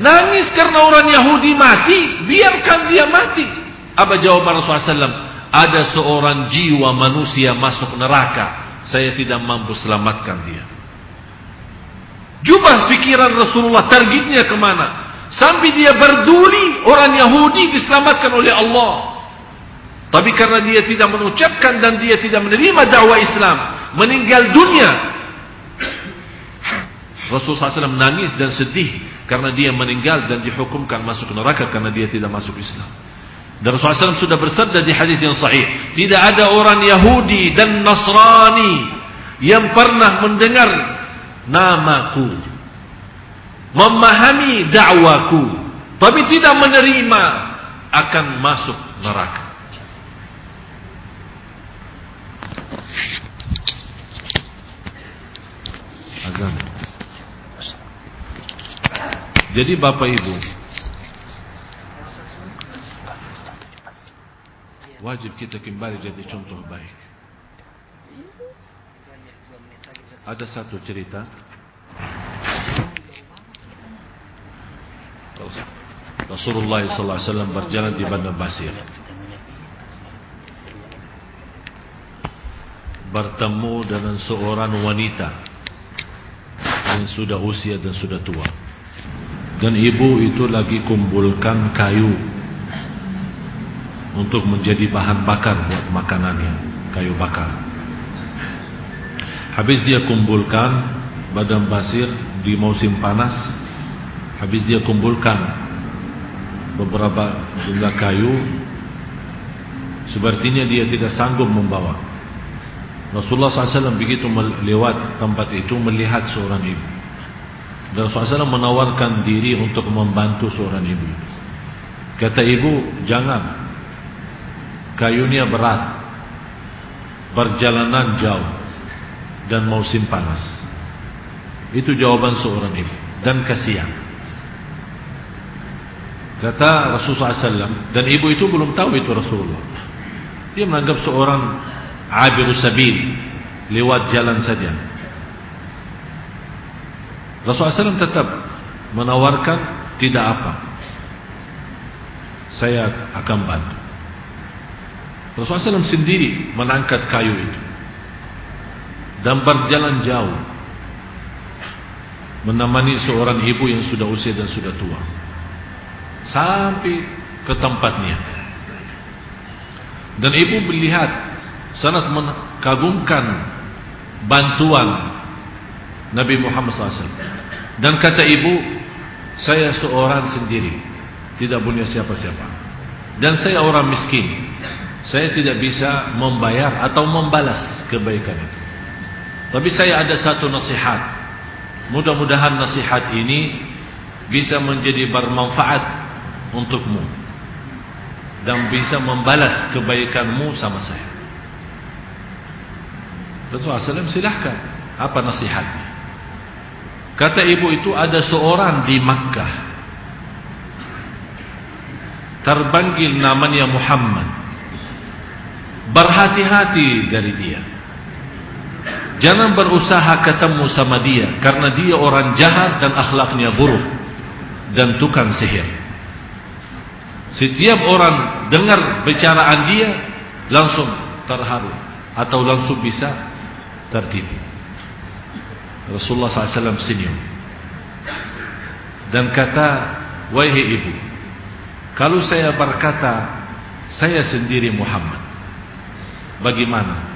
nangis karena orang Yahudi mati biarkan dia mati. Apa jawaban Rasulullah SAW ada seorang jiwa manusia masuk neraka, saya tidak mampu selamatkan dia. Jubah pikiran Rasulullah targetnya ke mana? Sampai dia berduri orang Yahudi diselamatkan oleh Allah. Tapi karena dia tidak mengucapkan dan dia tidak menerima dakwah Islam, meninggal dunia. Rasulullah SAW menangis dan sedih karena dia meninggal dan dihukumkan masuk neraka karena dia tidak masuk Islam. Dan Rasulullah SAW sudah bersabda di hadis yang sahih, tidak ada orang Yahudi dan Nasrani yang pernah mendengar namaku, memahami dakwaku, tapi tidak menerima akan masuk neraka. Azan. Jadi Bapak Ibu wajib kita kembali jadi contoh baik. Ada satu cerita. Rasulullah SAW berjalan di Bandar Basir. Bertemu dengan seorang wanita yang sudah usia dan sudah tua. Dan ibu itu lagi kumpulkan kayu untuk menjadi bahan bakar buat makanannya kayu bakar. Habis dia kumpulkan badan basir di musim panas Habis dia kumpulkan beberapa jumlah kayu Sepertinya dia tidak sanggup membawa. Rasulullah SAW begitu lewat tempat itu melihat seorang ibu. Dan Rasulullah SAW menawarkan diri untuk membantu seorang ibu. Kata ibu jangan Kayunya berat Perjalanan jauh dan musim panas. Itu jawaban seorang ibu dan kasihan. Kata Rasulullah SAW dan ibu itu belum tahu itu Rasulullah. Dia menganggap seorang abirus sabil lewat jalan saja. Rasulullah SAW tetap menawarkan tidak apa. Saya akan bantu. Rasulullah SAW sendiri menangkat kayu itu. Dan berjalan jauh. Menemani seorang ibu yang sudah usia dan sudah tua. Sampai ke tempatnya. Dan ibu melihat sangat mengagumkan bantuan Nabi Muhammad SAW dan kata ibu saya seorang sendiri. Tidak punya siapa-siapa. Dan saya orang miskin saya tidak bisa membayar atau membalas kebaikan itu tapi saya ada satu nasihat. Mudah-mudahan nasihat ini bisa menjadi bermanfaat untukmu dan bisa membalas kebaikanmu sama saya. Rasulullah SAW silahkan. Apa nasihatnya? Kata ibu itu ada seorang di Makkah. Terpanggil namanya Muhammad. Berhati-hati dari dia. Jangan berusaha ketemu sama dia karena dia orang jahat dan akhlaknya buruk dan tukang sihir. Setiap orang dengar bicaraan dia langsung terharu atau langsung bisa tertipu. Rasulullah SAW senyum dan kata, wahai ibu, kalau saya berkata saya sendiri Muhammad, bagaimana?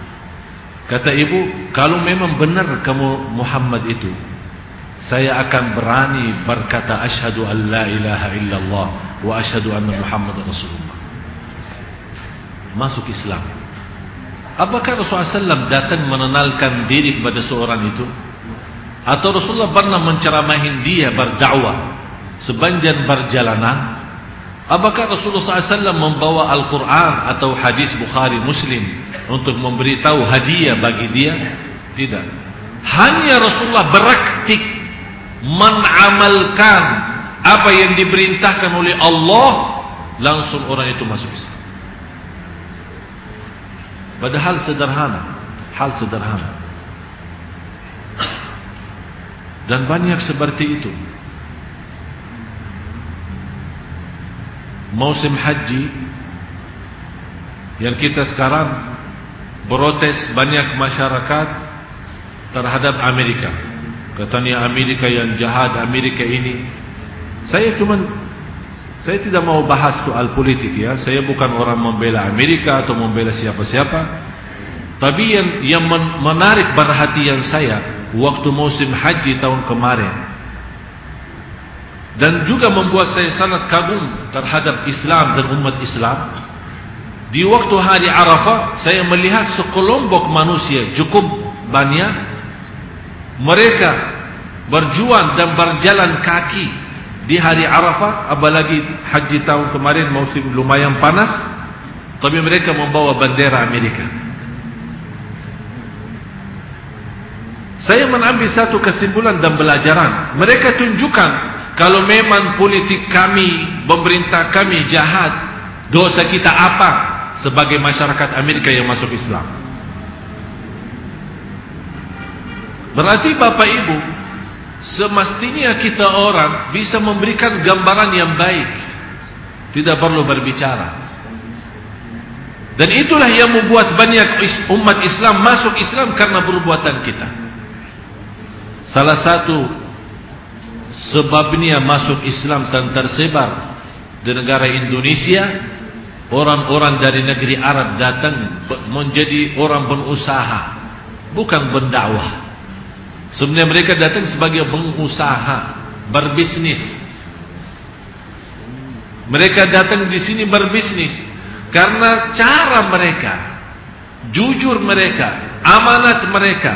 Kata ibu, kalau memang benar kamu Muhammad itu, saya akan berani berkata asyhadu an la ilaha illallah wa asyhadu anna Muhammad Rasulullah. Masuk Islam. Apakah Rasulullah SAW datang mengenalkan diri kepada seorang itu? Atau Rasulullah pernah menceramahin dia berdakwah sepanjang perjalanan? Apakah Rasulullah SAW membawa Al-Quran atau hadis Bukhari Muslim untuk memberitahu hadiah bagi dia? Tidak. Hanya Rasulullah beraktik menamalkan apa yang diperintahkan oleh Allah langsung orang itu masuk Islam. Padahal sederhana, hal sederhana. Dan banyak seperti itu. musim haji yang kita sekarang protes banyak masyarakat terhadap Amerika. Katanya Amerika yang jahat, Amerika ini. Saya cuma saya tidak mau bahas soal politik ya. Saya bukan orang membela Amerika atau membela siapa-siapa. Tapi yang yang menarik perhatian saya waktu musim haji tahun kemarin dan juga membuat saya sangat kagum terhadap Islam dan umat Islam. Di waktu hari Arafah, saya melihat sekelompok manusia cukup banyak. Mereka berjuang dan berjalan kaki di hari Arafah apalagi haji tahun kemarin musim lumayan panas tapi mereka membawa bendera Amerika. Saya mengambil satu kesimpulan dan belajaran. Mereka tunjukkan kalau memang politik kami pemerintah kami jahat dosa kita apa sebagai masyarakat Amerika yang masuk Islam. Berarti Bapak Ibu Semestinya kita orang bisa memberikan gambaran yang baik. Tidak perlu berbicara. Dan itulah yang membuat banyak umat Islam masuk Islam karena perbuatan kita. Salah satu sebabnya masuk Islam dan tersebar di negara Indonesia Orang-orang dari negeri Arab datang menjadi orang berusaha Bukan berdakwah Sebenarnya mereka datang sebagai pengusaha, berbisnis. Mereka datang di sini berbisnis karena cara mereka, jujur mereka, amanat mereka,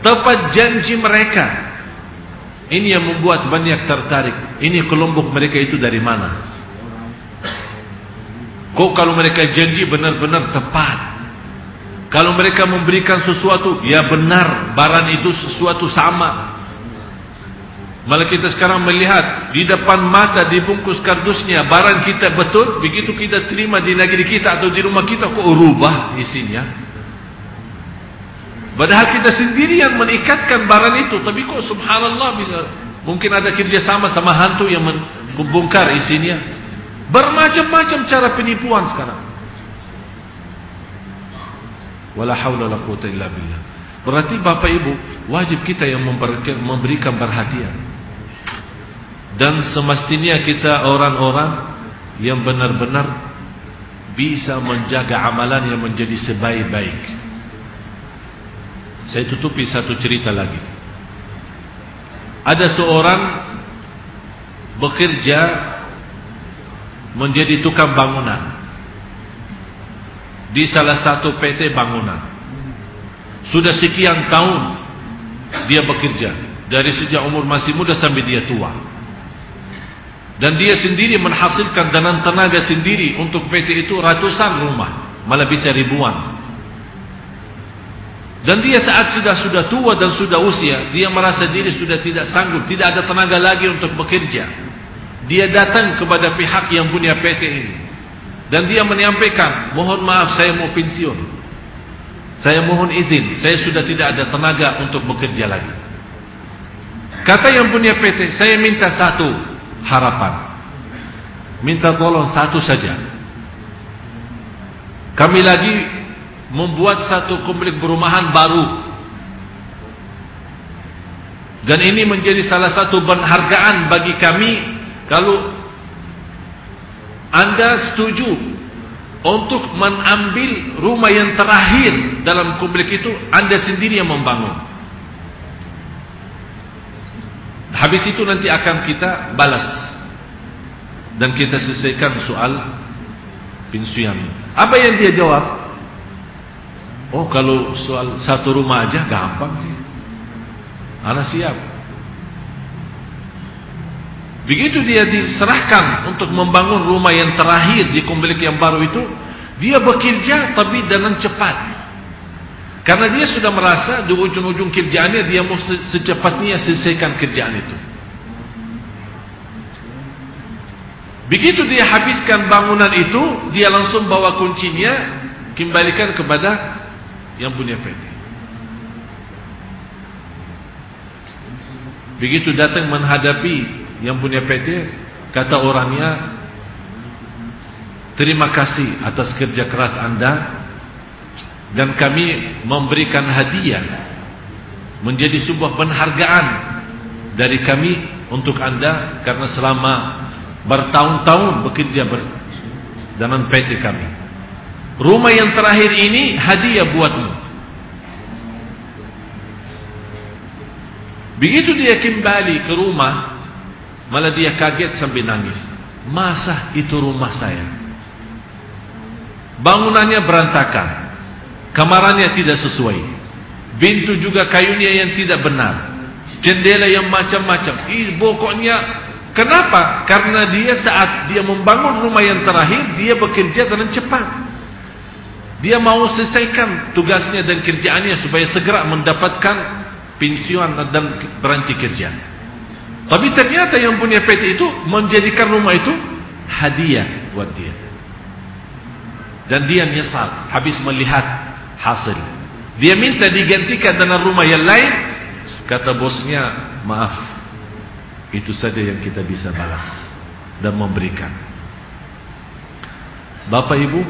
tepat janji mereka. Ini yang membuat banyak tertarik. Ini kelompok mereka itu dari mana? Kok kalau mereka janji benar-benar tepat? Kalau mereka memberikan sesuatu, ya benar, barang itu sesuatu sama. Malah kita sekarang melihat di depan mata dibungkus kardusnya barang kita betul, begitu kita terima di negeri kita atau di rumah kita kok rubah isinya. Padahal kita sendiri yang menikatkan barang itu, tapi kok subhanallah bisa mungkin ada kerjasama sama hantu yang membongkar isinya. Bermacam-macam cara penipuan sekarang. Wala haula la quwata illa billah. Berarti Bapak Ibu, wajib kita yang memberikan perhatian. Dan semestinya kita orang-orang yang benar-benar bisa menjaga amalan yang menjadi sebaik-baik. Saya tutupi satu cerita lagi. Ada seorang bekerja menjadi tukang bangunan di salah satu PT bangunan. Sudah sekian tahun dia bekerja dari sejak umur masih muda sampai dia tua. Dan dia sendiri menghasilkan dengan tenaga sendiri untuk PT itu ratusan rumah, malah bisa ribuan. Dan dia saat sudah sudah tua dan sudah usia, dia merasa diri sudah tidak sanggup, tidak ada tenaga lagi untuk bekerja. Dia datang kepada pihak yang punya PT ini. Dan dia menyampaikan, mohon maaf saya mau pensiun. Saya mohon izin, saya sudah tidak ada tenaga untuk bekerja lagi. Kata yang punya PT, saya minta satu harapan. Minta tolong satu saja. Kami lagi membuat satu komplek perumahan baru. Dan ini menjadi salah satu penghargaan bagi kami kalau anda setuju untuk mengambil rumah yang terakhir dalam komplek itu Anda sendiri yang membangun. Habis itu nanti akan kita balas dan kita selesaikan soal pensiun. Apa yang dia jawab? Oh kalau soal satu rumah aja gampang sih. Anak siap. Begitu dia diserahkan untuk membangun rumah yang terakhir di komplek yang baru itu, dia bekerja tapi dengan cepat. Karena dia sudah merasa di ujung-ujung kerjaannya dia mau secepatnya selesaikan kerjaan itu. Begitu dia habiskan bangunan itu, dia langsung bawa kuncinya kembalikan kepada yang punya PT. Begitu datang menghadapi yang punya PT kata orangnya terima kasih atas kerja keras anda dan kami memberikan hadiah menjadi sebuah penghargaan dari kami untuk anda karena selama bertahun-tahun bekerja ber dengan PT kami. Rumah yang terakhir ini hadiah buatmu. Begitu dia kembali ke rumah Malah dia kaget sampai nangis. Masa itu rumah saya? Bangunannya berantakan. Kamarannya tidak sesuai. Pintu juga kayunya yang tidak benar. jendela yang macam-macam. Pokoknya kenapa? Karena dia saat dia membangun rumah yang terakhir, dia bekerja dengan cepat. Dia mau selesaikan tugasnya dan kerjaannya supaya segera mendapatkan pensiun dan berhenti kerja. Tapi ternyata yang punya PT itu menjadikan rumah itu hadiah buat dia. Dan dia nyesal habis melihat hasil. Dia minta digantikan dengan rumah yang lain. Kata bosnya, maaf. Itu saja yang kita bisa balas dan memberikan. Bapak Ibu,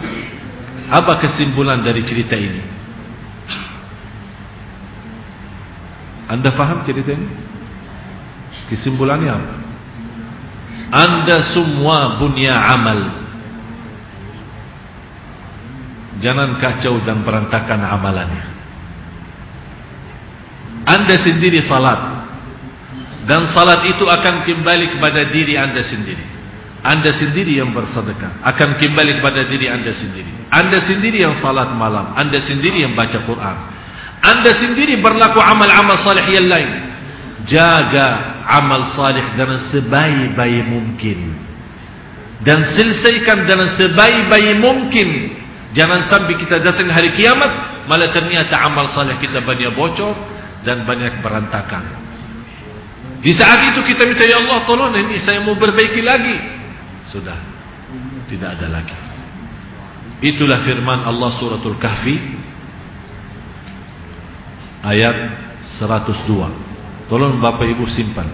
apa kesimpulan dari cerita ini? Anda faham cerita ini? Kesimpulannya apa? Anda semua punya amal Jangan kacau dan berantakan amalannya. Anda sendiri salat. Dan salat itu akan kembali kepada diri anda sendiri. Anda sendiri yang bersedekah. Akan kembali kepada diri anda sendiri. Anda sendiri yang salat malam. Anda sendiri yang baca Quran. Anda sendiri berlaku amal-amal salih yang lain. Jaga amal salih dengan sebaik-baik mungkin. Dan selesaikan dengan sebaik-baik mungkin Jangan sampai kita datang hari kiamat malah ternyata amal saleh kita banyak bocor dan banyak berantakan. Di saat itu kita minta ya Allah tolong ini saya mau perbaiki lagi. Sudah tidak ada lagi. Itulah firman Allah suratul Kahfi ayat 102. Tolong Bapak Ibu simpan.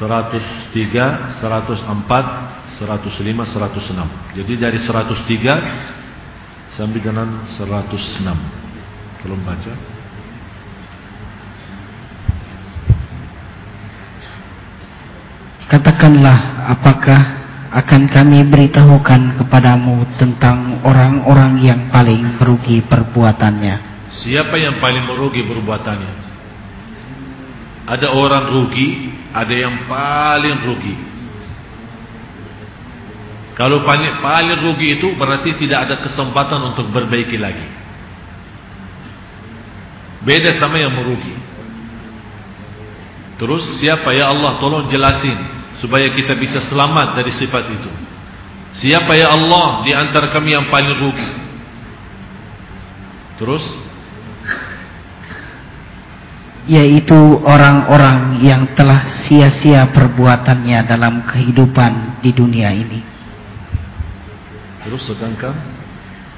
103, 104, 105, 106. Jadi dari 103 sampai dengan 106. Tolong baca. Katakanlah apakah akan kami beritahukan kepadamu tentang orang-orang yang paling merugi perbuatannya. Siapa yang paling merugi perbuatannya? Ada orang rugi ada yang paling rugi. Kalau paling, paling rugi itu berarti tidak ada kesempatan untuk berbaiki lagi. Beda sama yang merugi. Terus siapa ya Allah tolong jelasin supaya kita bisa selamat dari sifat itu. Siapa ya Allah di antara kami yang paling rugi? Terus yaitu orang-orang yang telah sia-sia perbuatannya dalam kehidupan di dunia ini. Terus sedangkan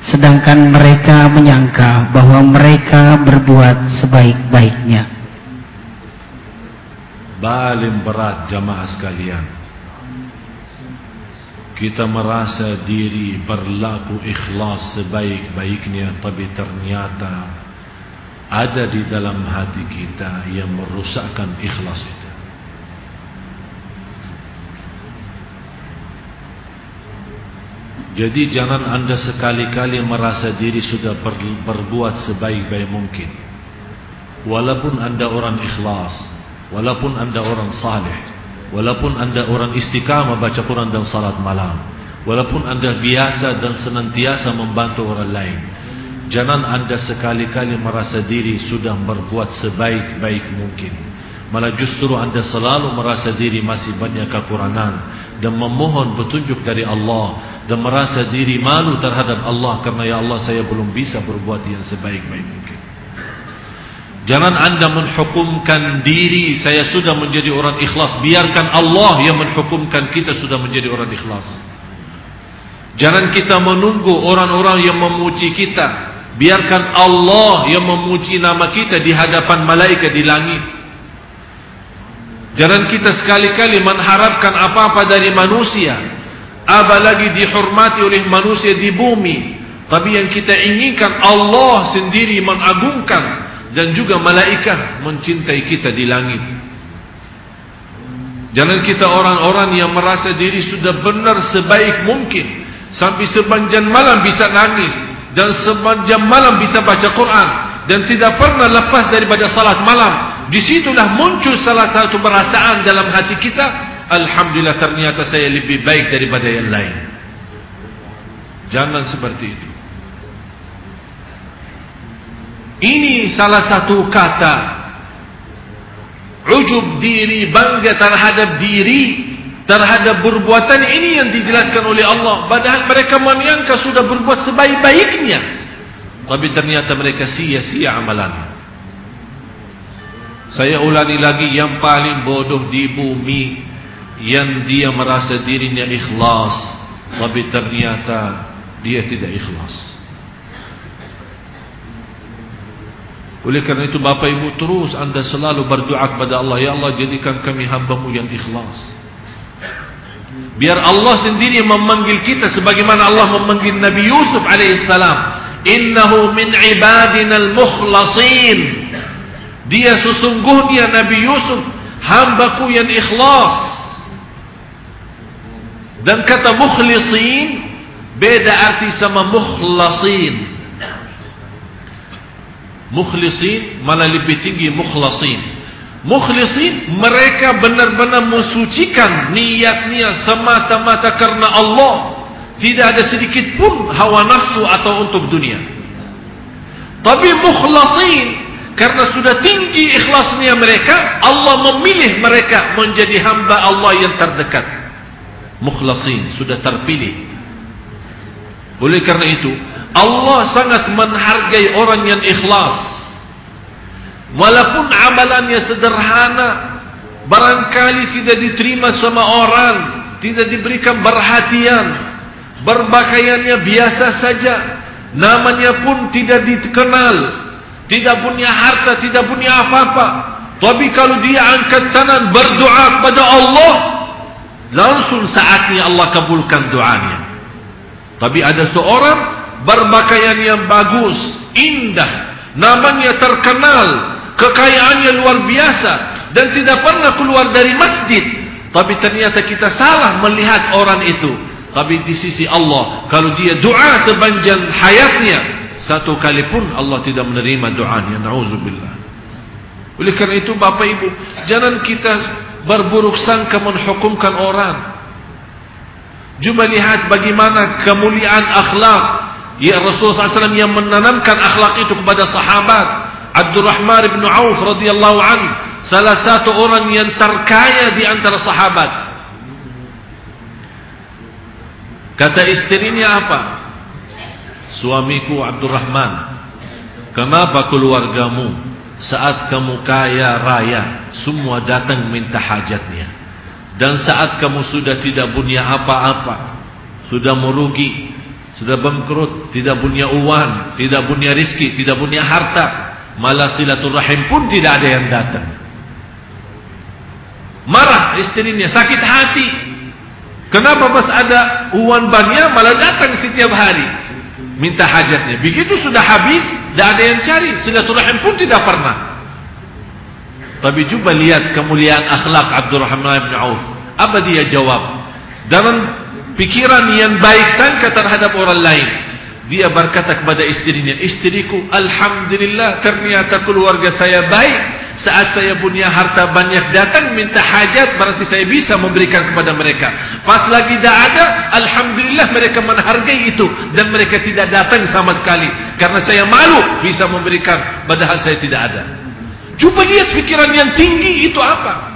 sedangkan mereka menyangka bahwa mereka berbuat sebaik-baiknya. Balim berat jamaah sekalian. Kita merasa diri berlaku ikhlas sebaik-baiknya tapi ternyata ada di dalam hati kita yang merusakkan ikhlas itu. Jadi jangan anda sekali-kali merasa diri sudah berbuat sebaik-baik mungkin. Walaupun anda orang ikhlas, walaupun anda orang saleh, walaupun anda orang istiqamah baca Quran dan salat malam, walaupun anda biasa dan senantiasa membantu orang lain, Jangan anda sekali-kali merasa diri sudah berbuat sebaik-baik mungkin. Malah justru anda selalu merasa diri masih banyak kekurangan dan memohon petunjuk dari Allah dan merasa diri malu terhadap Allah karena ya Allah saya belum bisa berbuat yang sebaik-baik mungkin. Jangan anda menghukumkan diri saya sudah menjadi orang ikhlas. Biarkan Allah yang menghukumkan kita sudah menjadi orang ikhlas. Jangan kita menunggu orang-orang yang memuji kita Biarkan Allah yang memuji nama kita di hadapan malaikat di langit. Jangan kita sekali-kali mengharapkan apa-apa dari manusia. Apalagi dihormati oleh manusia di bumi. Tapi yang kita inginkan Allah sendiri mengagungkan. Dan juga malaikat mencintai kita di langit. Jangan kita orang-orang yang merasa diri sudah benar sebaik mungkin. Sampai sepanjang malam bisa nangis dan sepanjang malam bisa baca Quran dan tidak pernah lepas daripada salat malam disitulah muncul salah satu perasaan dalam hati kita Alhamdulillah ternyata saya lebih baik daripada yang lain Jangan seperti itu. Ini salah satu kata ujub diri, bangga terhadap diri, terhadap perbuatan ini yang dijelaskan oleh Allah. Padahal mereka menyangka sudah berbuat sebaik-baiknya. Tapi ternyata mereka sia-sia amalannya. Saya ulangi lagi yang paling bodoh di bumi yang dia merasa dirinya ikhlas tapi ternyata dia tidak ikhlas. Oleh kerana itu Bapak Ibu terus anda selalu berdoa kepada Allah. Ya Allah jadikan kami hambamu yang ikhlas. Biar Allah sendiri memanggil kita Sebagaimana Allah memanggil Nabi Yusuf alaihissalam. Innahu min ibadina al-mukhlasin. Dia sesungguhnya Nabi Yusuf Hambaku yang ikhlas. Dan kata mukhlisin Beda arti sama mukhlasin Mukhlisin malah lebih tinggi mukhlasin. Mukhlisin mereka benar-benar mensucikan niat-niat semata-mata karena Allah. Tidak ada sedikit pun hawa nafsu atau untuk dunia. Tapi mukhlasin karena sudah tinggi ikhlasnya mereka, Allah memilih mereka menjadi hamba Allah yang terdekat. Mukhlasin sudah terpilih. Oleh karena itu, Allah sangat menghargai orang yang ikhlas. Walaupun amalannya sederhana, barangkali tidak diterima sama orang, tidak diberikan perhatian, berpakaiannya biasa saja, namanya pun tidak dikenal, tidak punya harta, tidak punya apa-apa. Tapi kalau dia angkat tangan berdoa kepada Allah, langsung saatnya Allah kabulkan doanya. Tapi ada seorang berpakaian yang bagus, indah, namanya terkenal, kekayaannya luar biasa dan tidak pernah keluar dari masjid. Tapi ternyata kita salah melihat orang itu. Tapi di sisi Allah, kalau dia doa sepanjang hayatnya, satu kali pun Allah tidak menerima doanya. Nauzubillah. Oleh karena itu Bapak Ibu, jangan kita berburuk sangka menghukumkan orang. Cuma lihat bagaimana kemuliaan akhlak Ya Rasulullah SAW yang menanamkan akhlak itu kepada sahabat. Abdurrahman bin Auf radhiyallahu an salah satu orang yang terkaya di antara sahabat. Kata istrinya apa? Suamiku Abdurrahman kenapa keluargamu saat kamu kaya raya semua datang minta hajatnya? Dan saat kamu sudah tidak punya apa-apa sudah merugi sudah bangkrut, tidak punya uang, tidak punya rizki, tidak punya harta, malah silaturahim pun tidak ada yang datang. Marah istrinya, sakit hati. Kenapa pas ada uang banyak malah datang setiap hari minta hajatnya. Begitu sudah habis, tidak ada yang cari, silaturahim pun tidak pernah. Tapi coba lihat kemuliaan akhlak Abdurrahman bin Auf. Apa dia jawab? Dalam pikiran yang baik sangka terhadap orang lain. Dia berkata kepada istrinya, istriku, Alhamdulillah ternyata keluarga saya baik. Saat saya punya harta banyak datang minta hajat, berarti saya bisa memberikan kepada mereka. Pas lagi tidak ada, Alhamdulillah mereka menghargai itu. Dan mereka tidak datang sama sekali. Karena saya malu bisa memberikan, padahal saya tidak ada. Cuba lihat pikiran yang tinggi itu apa.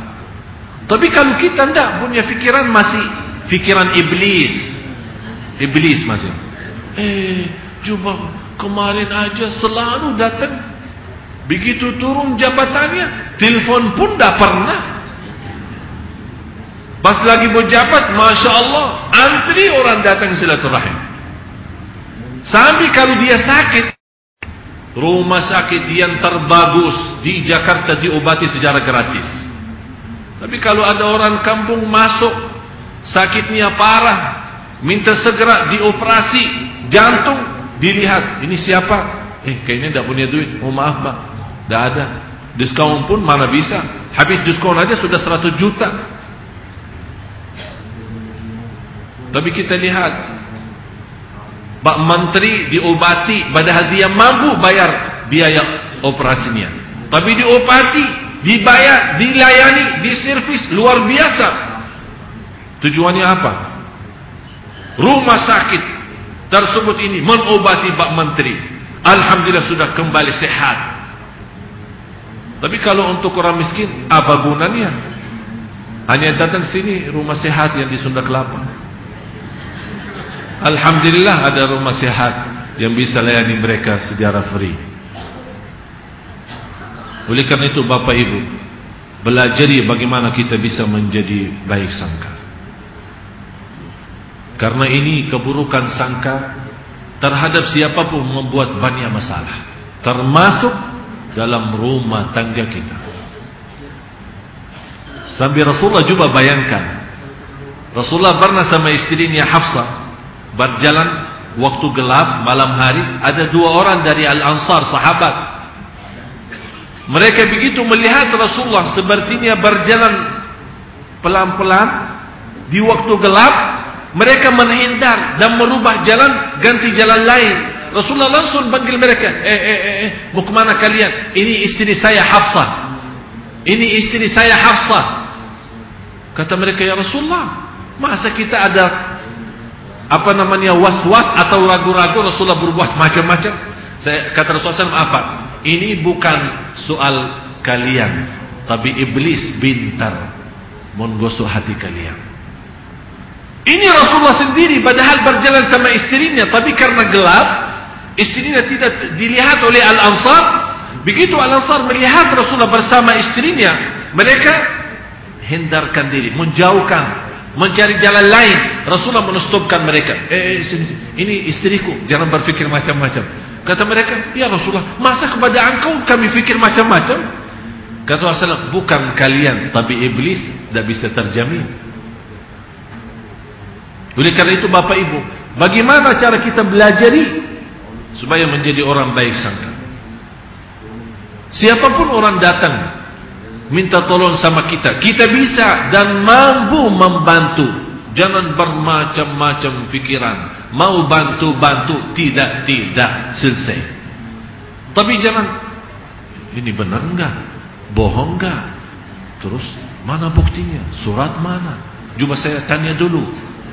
Tapi kalau kita tidak punya pikiran masih fikiran iblis. Iblis masih eh coba kemarin aja selalu datang. Begitu turun jabatannya telepon pun tak pernah. Pas lagi berjabat Masya Allah antri orang datang silaturahim. Sampai kalau dia sakit rumah sakit yang terbagus di Jakarta diobati secara gratis. Tapi kalau ada orang kampung masuk sakitnya parah, minta segera dioperasi jantung, dilihat ini siapa? Eh kayaknya tidak punya duit. Oh maaf pak, tidak ada. Diskon pun mana bisa? Habis diskon aja sudah 100 juta. Tapi kita lihat Pak Menteri diobati padahal dia mampu bayar biaya operasinya. Tapi diobati, dibayar, dilayani, diservis luar biasa. Tujuannya apa? Rumah sakit tersebut ini mengobati Pak Menteri. Alhamdulillah sudah kembali sehat. Tapi kalau untuk orang miskin, apa gunanya? Hanya datang sini rumah sehat yang di Sunda Kelapa. Alhamdulillah ada rumah sehat yang bisa layani mereka secara free. Oleh karena itu Bapak Ibu, belajari bagaimana kita bisa menjadi baik sangka. Karena ini keburukan sangka terhadap siapa pun membuat banyak masalah. Termasuk dalam rumah tangga kita. Sambil Rasulullah juga bayangkan. Rasulullah pernah sama istrinya Hafsah. Berjalan waktu gelap malam hari. Ada dua orang dari Al-Ansar sahabat. Mereka begitu melihat Rasulullah sepertinya berjalan pelan-pelan di waktu gelap mereka menghindar dan merubah jalan ganti jalan lain. Rasulullah langsung panggil mereka, "Eh eh eh, eh mau ke mana kalian? Ini istri saya Hafsah. Ini istri saya Hafsah." Kata mereka, "Ya Rasulullah, masa kita ada apa namanya was-was atau ragu-ragu Rasulullah berbuat macam-macam?" Saya kata Rasulullah SAW, "Apa? Ini bukan soal kalian, tapi iblis bintar menggosok hati kalian." Ini Rasulullah sendiri padahal berjalan sama istrinya tapi karena gelap istrinya tidak dilihat oleh Al-Ansar. Begitu Al-Ansar melihat Rasulullah bersama istrinya, mereka hindarkan diri, menjauhkan, mencari jalan lain. Rasulullah menustupkan mereka. Eh, eh sini, sini. ini istriku, jangan berpikir macam-macam. Kata mereka, ya Rasulullah, masa kepada engkau kami fikir macam-macam? Kata Rasulullah, bukan kalian, tapi iblis tidak bisa terjamin. Oleh karena itu Bapak Ibu, bagaimana cara kita belajari supaya menjadi orang baik sangka? Siapa pun orang datang minta tolong sama kita, kita bisa dan mampu membantu. Jangan bermacam-macam pikiran. Mau bantu-bantu, tidak, tidak, selesai. Tapi jangan, ini benar enggak? Bohong enggak? Terus, mana buktinya? Surat mana? Coba saya tanya dulu.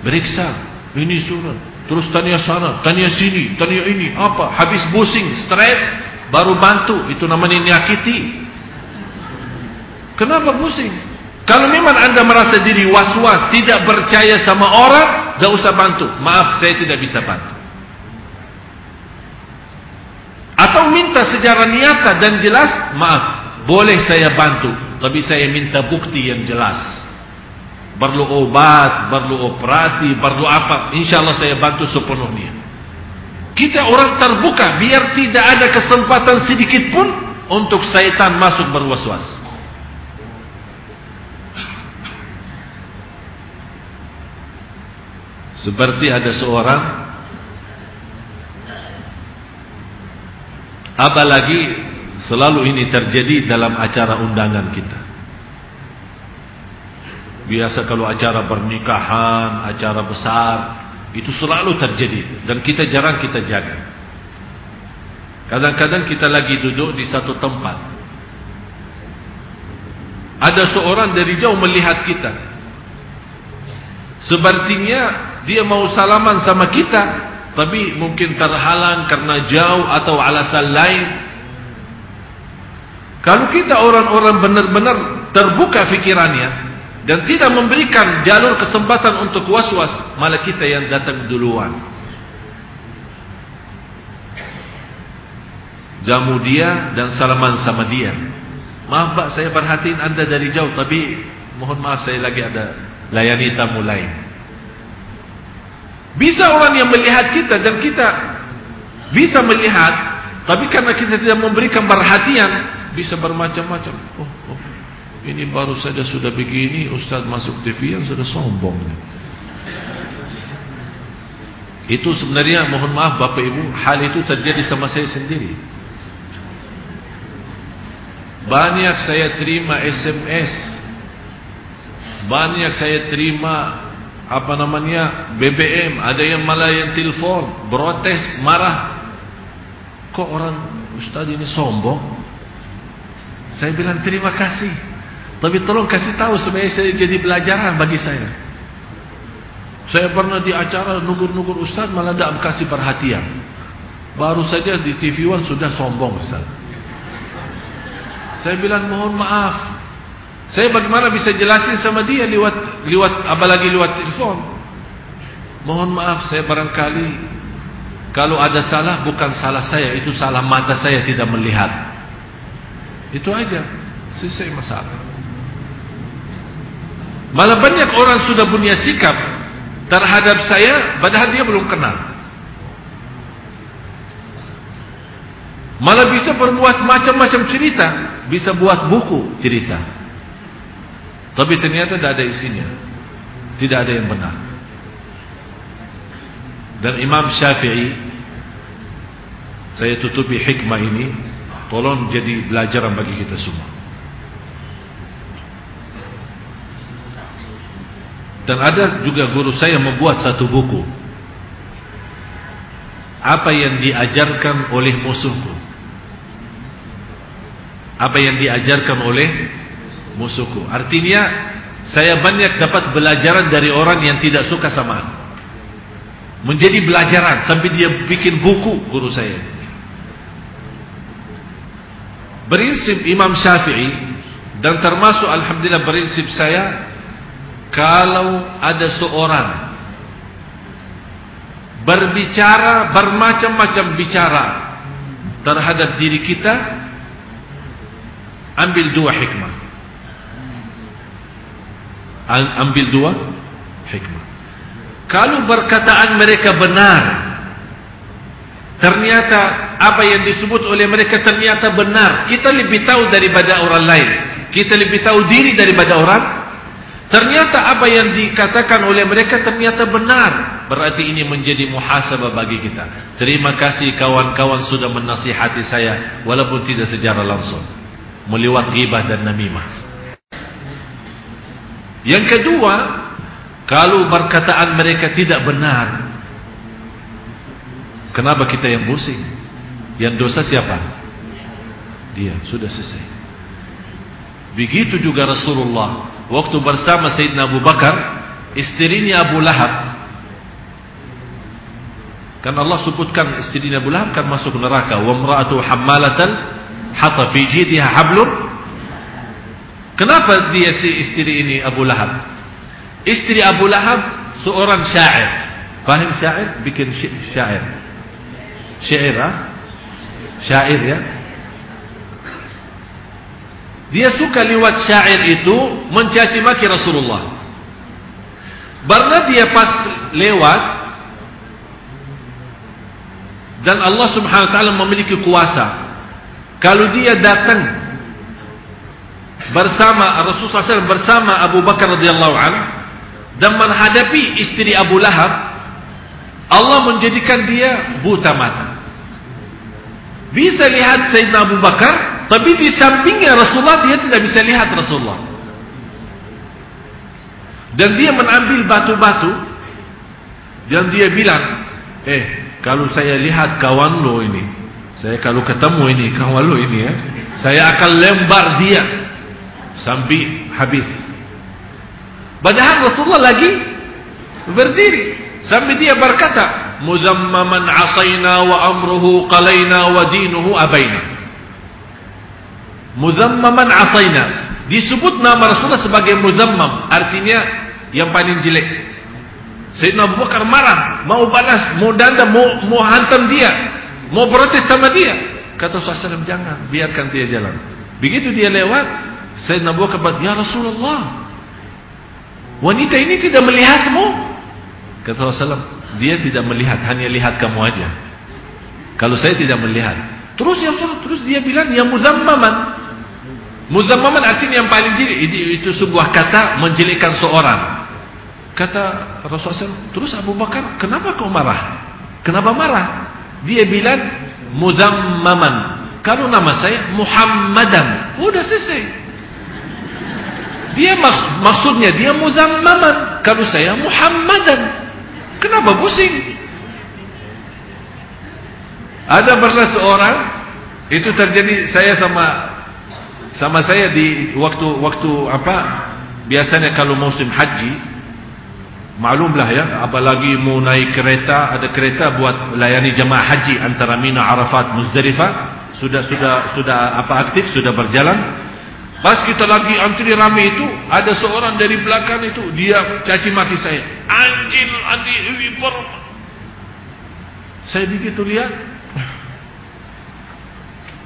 Beriksa Ini surat Terus tanya sana Tanya sini Tanya ini. Apa? Habis pusing Stres Baru bantu. Itu namanya nyakiti. Kenapa pusing? Kalau memang anda merasa diri was-was Tidak percaya sama orang Tak usah bantu. Maaf saya tidak bisa bantu. Atau minta sejarah nyata dan jelas Maaf Boleh saya bantu Tapi saya minta bukti yang jelas perlu obat, perlu operasi, perlu apa, insya Allah saya bantu sepenuhnya. Kita orang terbuka biar tidak ada kesempatan sedikit pun untuk syaitan masuk berwas-was. Seperti ada seorang apalagi selalu ini terjadi dalam acara undangan kita. Biasa kalau acara pernikahan, acara besar, itu selalu terjadi dan kita jarang kita jaga. Kadang-kadang kita lagi duduk di satu tempat. Ada seorang dari jauh melihat kita. Sepertinya dia mau salaman sama kita, tapi mungkin terhalang karena jauh atau alasan lain. Kalau kita orang-orang benar-benar terbuka fikirannya, dan tidak memberikan jalur kesempatan untuk was-was malah kita yang datang duluan. Jamu dia dan salaman sama dia. Maaf pak saya perhatiin anda dari jauh tapi mohon maaf saya lagi ada layani tamu lain. Bisa orang yang melihat kita dan kita bisa melihat tapi karena kita tidak memberikan perhatian bisa bermacam-macam. Oh, oh. Ini baru saja sudah begini Ustaz masuk TV yang sudah sombong Itu sebenarnya mohon maaf Bapak Ibu Hal itu terjadi sama saya sendiri. Banyak saya terima SMS Banyak saya terima Apa namanya BBM Ada yang malah yang telefon Protes, marah. Kok orang Ustaz ini sombong? Saya bilang terima kasih tapi tolong kasih tahu supaya saya jadi pelajaran bagi saya. Saya pernah di acara nugur-nugur ustaz malah tidak kasih perhatian. Baru saja di TV One sudah sombong ustaz. Saya bilang mohon maaf. Saya bagaimana bisa jelasin sama dia lewat lewat apalagi lewat telepon. Mohon maaf saya barangkali kalau ada salah bukan salah saya itu salah mata saya tidak melihat. Itu aja. Selesai masalah. Malah banyak orang sudah punya sikap terhadap saya padahal dia belum kenal. Malah bisa berbuat macam-macam cerita, bisa buat buku cerita. Tapi ternyata tidak ada isinya. Tidak ada yang benar. Dan Imam Syafi'i saya tutupi hikmah ini tolong jadi pelajaran bagi kita semua. Dan ada juga guru saya membuat satu buku. Apa yang diajarkan oleh musuhku. Apa yang diajarkan oleh musuhku. Artinya saya banyak dapat belajaran dari orang yang tidak suka sama aku. Menjadi belajaran sampai dia bikin buku guru saya. Prinsip Imam Syafi'i dan termasuk alhamdulillah prinsip saya kalau ada seorang berbicara bermacam-macam bicara terhadap diri kita ambil dua hikmah. Ambil dua hikmah. Kalau berkataan mereka benar ternyata apa yang disebut oleh mereka ternyata benar kita lebih tahu daripada orang lain. Kita lebih tahu diri daripada orang Ternyata apa yang dikatakan oleh mereka ternyata benar. Berarti ini menjadi muhasabah bagi kita. Terima kasih kawan-kawan sudah menasihati saya walaupun tidak secara langsung. Melewat ghibah dan namimah. Yang kedua, kalau perkataan mereka tidak benar, kenapa kita yang pusing? Yang dosa siapa? Dia, sudah selesai. Begitu juga Rasulullah waktu bersama Sayyidina Abu Bakar istrinya Abu Lahab. Kan Allah sebutkan istrinya Abu Lahab kan masuk neraka. Wa imra'atu hammalatal hatta fi hablum. Kenapa dia si istri ini Abu Lahab? Istri Abu Lahab seorang syair. Faham syair? Bikin syair. Syair ha? syair ya dia suka lewat syair itu mencaci maki Rasulullah. Karena dia pas lewat dan Allah Subhanahu wa taala memiliki kuasa. Kalau dia datang bersama Rasulullah SAW bersama Abu Bakar radhiyallahu an dan menghadapi istri Abu Lahab, Allah menjadikan dia buta mata. Bisa lihat Sayyidina Abu Bakar tapi di sampingnya Rasulullah dia tidak bisa lihat Rasulullah. Dan dia mengambil batu-batu dan dia bilang, "Eh, kalau saya lihat kawan lo ini, saya kalau ketemu ini kawan lo ini ya, saya akan lembar dia sampai habis." Padahal Rasulullah lagi berdiri sampai dia berkata, "Muzammaman asaina wa amruhu qalaina wa dinuhu abaina." Muzammaman asaina. Disebut nama Rasulullah sebagai muzammam. Artinya yang paling jelek. Sayyidina Abu Bakar marah. Mau balas. Mau danda. Mau, mau hantam dia. Mau protes sama dia. Kata Rasulullah jangan. Biarkan dia jalan. Begitu dia lewat. Sayyidina Abu Bakar berkata. Ya Rasulullah. Wanita ini tidak melihatmu. Kata Rasulullah. Dia tidak melihat. Hanya lihat kamu aja. Kalau saya tidak melihat. Terus ya Rasulullah. Terus dia bilang. Ya muzammaman. Muzammaman artinya yang paling jelek itu, itu sebuah kata menjelekkan seorang. Kata Rasulullah SAW, terus Abu Bakar, kenapa kau marah? Kenapa marah? Dia bilang muzammaman. Kalau nama saya Muhammadan, udah selesai. Dia mak maksudnya dia muzammaman. Kalau saya Muhammadan, kenapa pusing? Ada pernah seorang itu terjadi saya sama sama saya di waktu waktu apa biasanya kalau musim haji Maklumlah ya, apalagi mau naik kereta, ada kereta buat layani jemaah haji antara Mina, Arafat, Muzdalifah, sudah sudah sudah apa aktif, sudah berjalan. Pas kita lagi antri ramai itu, ada seorang dari belakang itu, dia caci maki saya. Anjing, anjing. Saya begitu lihat.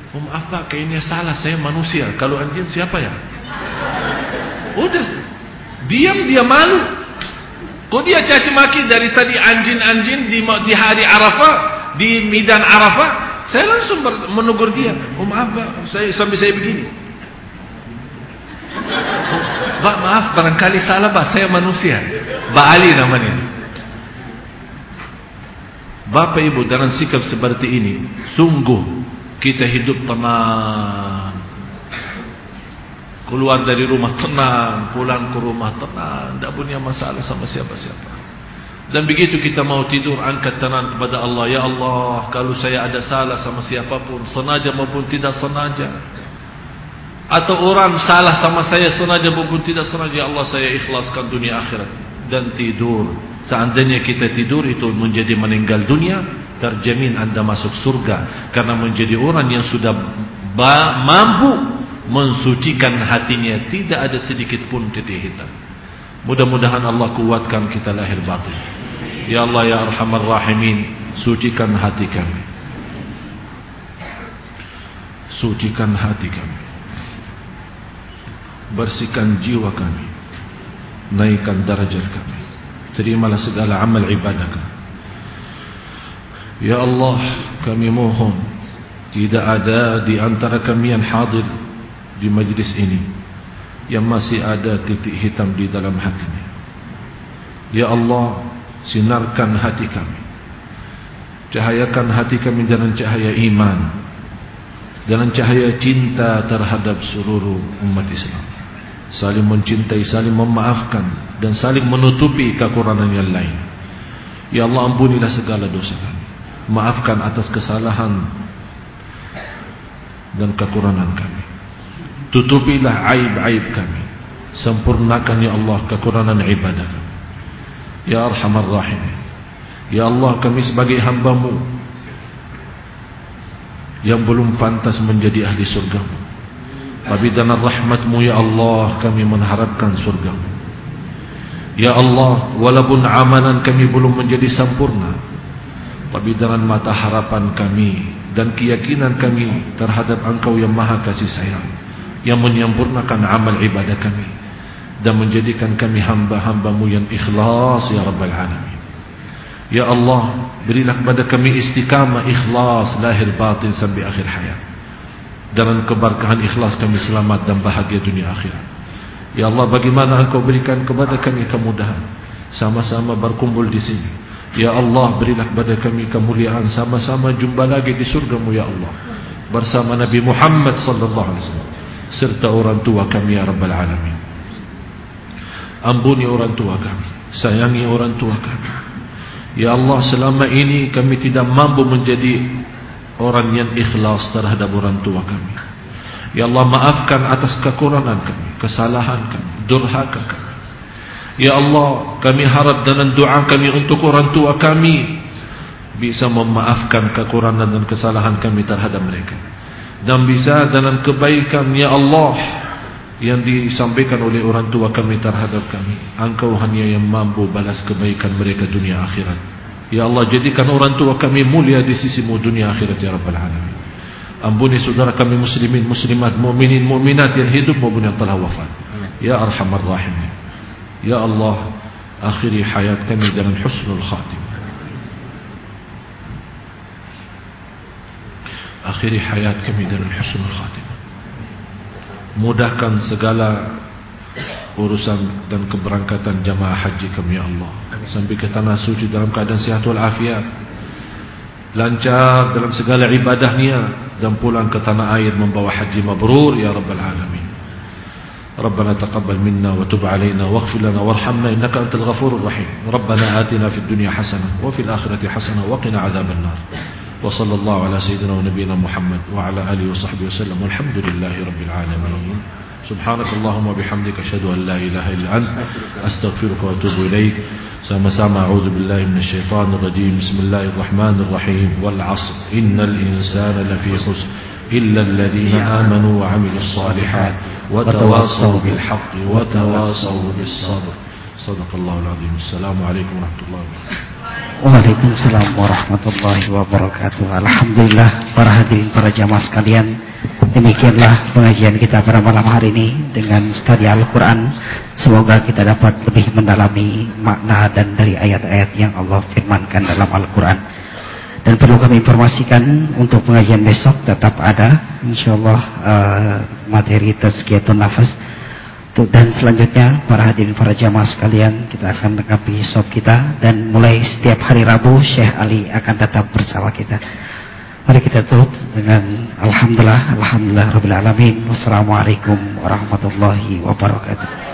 Oh maaf pak, kayaknya salah, saya manusia. Kalau anjing siapa ya? Udah, diam dia malu. Kok dia caci maki dari tadi anjing-anjing di, di hari Arafah, di midan Arafah, saya langsung menegur dia. Oh maaf, Pak, saya sampai saya begini. Oh, Pak, maaf, barangkali salah, Pak, saya manusia. Pak Ali namanya. Bapak Ibu dalam sikap seperti ini, sungguh kita hidup tenang keluar dari rumah tenang, pulang ke rumah tenang, tidak punya masalah sama siapa-siapa. Dan begitu kita mau tidur, angkat tangan kepada Allah, Ya Allah, kalau saya ada salah sama siapapun, sengaja maupun tidak sengaja, atau orang salah sama saya sengaja maupun tidak sengaja, ya Allah saya ikhlaskan dunia akhirat dan tidur. Seandainya kita tidur itu menjadi meninggal dunia, terjamin anda masuk surga karena menjadi orang yang sudah mampu mensucikan hatinya. Tidak ada sedikit pun titik hitam. Mudah-mudahan Allah kuatkan kita lahir batin. Ya Allah ya arhamar rahimin sucikan hati kami. Sucikan hati kami. Bersihkan jiwa kami. Naikkan darajat kami. Terimalah segala amal ibadah kami ya Allah kami mohon tidak ada di antara kami yang hadir di majlis ini yang masih ada titik hitam di dalam hatinya. Ya Allah, sinarkan hati kami. Cahayakan hati kami dengan cahaya iman. Dengan cahaya cinta terhadap seluruh umat Islam. Saling mencintai, saling memaafkan dan saling menutupi kekurangan yang lain. Ya Allah, ampunilah segala dosa kami. Maafkan atas kesalahan dan kekurangan kami. Tutupilah aib-aib kami. Sempurnakan ya Allah kekurangan ibadah Ya Arhamar Rahim Ya Allah kami sebagai hambamu Yang belum fantas menjadi ahli surgamu. Tapi dengan rahmatmu ya Allah kami mengharapkan surgamu. Ya Allah walaupun amalan kami belum menjadi sempurna Tapi dengan mata harapan kami Dan keyakinan kami terhadap engkau yang maha kasih sayang yang menyempurnakan amal ibadah kami dan menjadikan kami hamba-hambamu yang ikhlas ya Rabbal Alamin. Ya Allah berilah kepada kami istiqamah ikhlas lahir batin sampai akhir hayat. Dengan keberkahan ikhlas kami selamat dan bahagia dunia akhirat. Ya Allah bagaimana engkau berikan kepada kami kemudahan? Sama-sama berkumpul di sini Ya Allah berilah kepada kami kemuliaan. Sama-sama jumpa lagi di surgamu ya Allah. Bersama Nabi Muhammad sallallahu alaihi wasallam. Serta orang tua kami ya Rabbal Alamin. Ampuni orang tua kami. Sayangi orang tua kami. Ya Allah selama ini kami tidak mampu menjadi orang yang ikhlas terhadap orang tua kami. Ya Allah maafkan atas kekurangan kami kesalahan kami durhaka kami Ya Allah kami harap dengan doa kami untuk orang tua kami bisa memaafkan kekurangan dan kesalahan kami terhadap mereka. Dan bisa dengan kebaikan ya Allah yang disampaikan oleh orang tua kami terhadap kami. Engkau hanya yang mampu balas kebaikan mereka dunia akhirat. Ya Allah jadikan orang tua kami mulia di sisimu dunia akhirat ya Rabbal Alamin. Ampuni saudara kami muslimin muslimat mu'minin mu'minat yang hidup maupun yang telah wafat. Ya Arhamar Rahim ya Allah akhiri hayat kami dengan husnul khatim. Akhiri hayat kami dengan husnul khatimah mudahkan segala urusan dan keberangkatan jamaah haji kami ya Allah. Sampai ke tanah suci dalam keadaan sihat walafiat. Lancar dalam segala ibadahnya dan pulang ke tanah air membawa haji mabrur ya rabbal alamin ربنا تقبل منا وتب علينا واغفر لنا وارحمنا إنك أنت الغفور الرحيم. ربنا آتنا في الدنيا حسنة وفي الآخرة حسنة وقنا عذاب النار. وصلى الله على سيدنا ونبينا محمد وعلى آله وصحبه وسلم. والحمد لله رب العالمين. سبحانك اللهم وبحمدك أشهد أن لا إله إلا أنت أستغفرك وأتوب إليك. سما أعوذ بالله من الشيطان الرجيم. بسم الله الرحمن الرحيم. والعصر. إن الإنسان لفي خسر. إلا الذين آمنوا وعملوا الصالحات وتواصوا بالحق وتواصوا بالصبر صدق الله العظيم السلام عليكم ورحمة الله وبركاته Waalaikumsalam warahmatullahi wabarakatuh Alhamdulillah para hadirin para jamaah sekalian Demikianlah pengajian kita pada malam hari ini Dengan studi Al-Quran Semoga kita dapat lebih mendalami makna dan dari ayat-ayat yang Allah firmankan dalam Al-Quran Dan perlu kami informasikan untuk pengajian besok tetap ada InsyaAllah uh, materi tazkiyatun nafas. Dan selanjutnya para hadirin para jamaah sekalian kita akan lengkapi sop kita dan mulai setiap hari Rabu Syekh Ali akan tetap bersama kita. Mari kita tutup dengan Alhamdulillah Alhamdulillah Rabbil Alamin. Wassalamualaikum warahmatullahi wabarakatuh